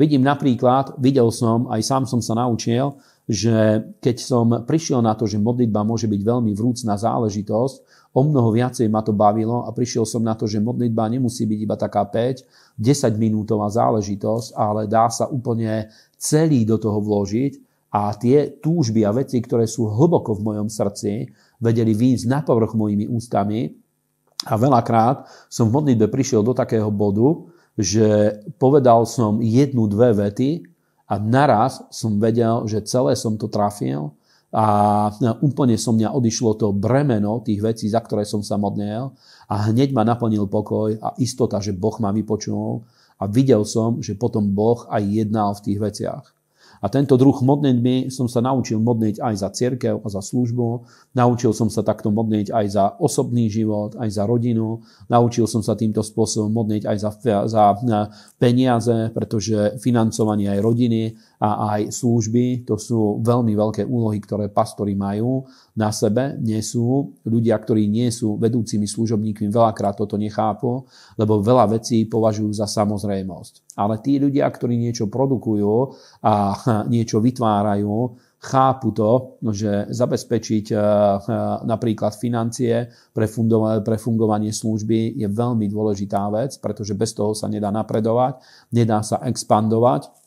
Vidím napríklad, videl som, aj sám som sa naučil, že keď som prišiel na to, že modlitba môže byť veľmi vrúcná záležitosť, o mnoho viacej ma to bavilo a prišiel som na to, že modlitba nemusí byť iba taká 5, 10 minútová záležitosť, ale dá sa úplne celý do toho vložiť a tie túžby a veci, ktoré sú hlboko v mojom srdci, vedeli výjsť na povrch mojimi ústami. A veľakrát som v modlitbe prišiel do takého bodu, že povedal som jednu, dve vety a naraz som vedel, že celé som to trafil a úplne som mňa odišlo to bremeno tých vecí, za ktoré som sa modlil a hneď ma naplnil pokoj a istota, že Boh ma vypočul a videl som, že potom Boh aj jednal v tých veciach. A tento druh modlitby som sa naučil modliť aj za církev a za službu. Naučil som sa takto modliť aj za osobný život, aj za rodinu. Naučil som sa týmto spôsobom modliť aj za, za peniaze, pretože financovanie aj rodiny a aj služby, to sú veľmi veľké úlohy, ktoré pastori majú na sebe, nie sú. Ľudia, ktorí nie sú vedúcimi služobníkmi, veľakrát toto nechápu, lebo veľa vecí považujú za samozrejmosť. Ale tí ľudia, ktorí niečo produkujú a niečo vytvárajú, chápu to, že zabezpečiť eh, napríklad financie pre fungovanie služby je veľmi dôležitá vec, pretože bez toho sa nedá napredovať, nedá sa expandovať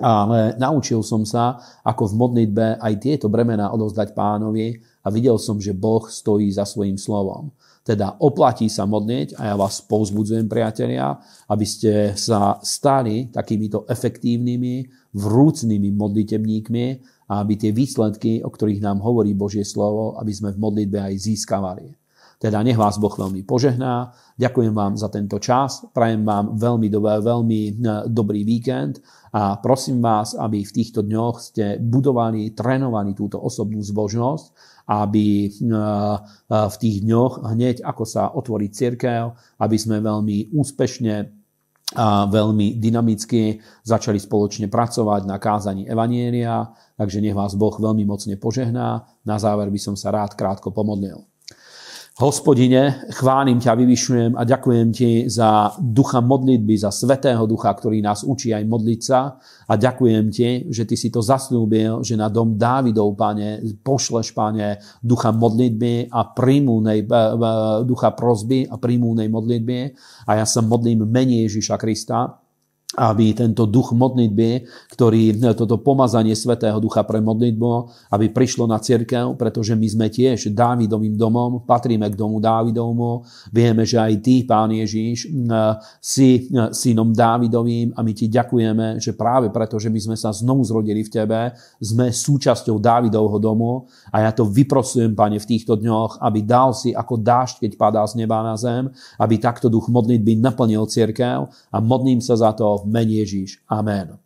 ale naučil som sa, ako v modlitbe aj tieto bremená odozdať pánovi a videl som, že Boh stojí za svojím slovom. Teda oplatí sa modliť a ja vás povzbudzujem, priatelia, aby ste sa stali takýmito efektívnymi, vrúcnými modlitebníkmi a aby tie výsledky, o ktorých nám hovorí Božie slovo, aby sme v modlitbe aj získavali. Teda nech vás Boh veľmi požehná. Ďakujem vám za tento čas. Prajem vám veľmi, dobrý, veľmi e, dobrý víkend a prosím vás, aby v týchto dňoch ste budovali, trénovali túto osobnú zbožnosť, aby e, e, v tých dňoch hneď ako sa otvorí cirkev, aby sme veľmi úspešne a veľmi dynamicky začali spoločne pracovať na kázaní Evanielia, takže nech vás Boh veľmi mocne požehná. Na záver by som sa rád krátko pomodlil. Hospodine, chválim ťa, vyvyšujem a ďakujem ti za ducha modlitby, za svetého ducha, ktorý nás učí aj modliť sa. A ďakujem ti, že ty si to zaslúbil, že na dom Dávidov, pane, pošleš, pane, ducha modlitby a príjmúnej, ducha prozby a príjmúnej modlitby. A ja sa modlím mene Ježiša Krista, aby tento duch modlitby, ktorý, toto pomazanie Svetého Ducha pre modlitbu, aby prišlo na cirkev, pretože my sme tiež Dávidovým domom, patríme k domu Dávidovmu, vieme, že aj ty, Pán Ježíš, si synom Dávidovým a my ti ďakujeme, že práve preto, že my sme sa znovu zrodili v tebe, sme súčasťou Dávidovho domu a ja to vyprosujem, Pane, v týchto dňoch, aby dal si ako dážď, keď padá z neba na zem, aby takto duch modlitby naplnil cirkev a modlím sa za to v mene Ježíš. Amen.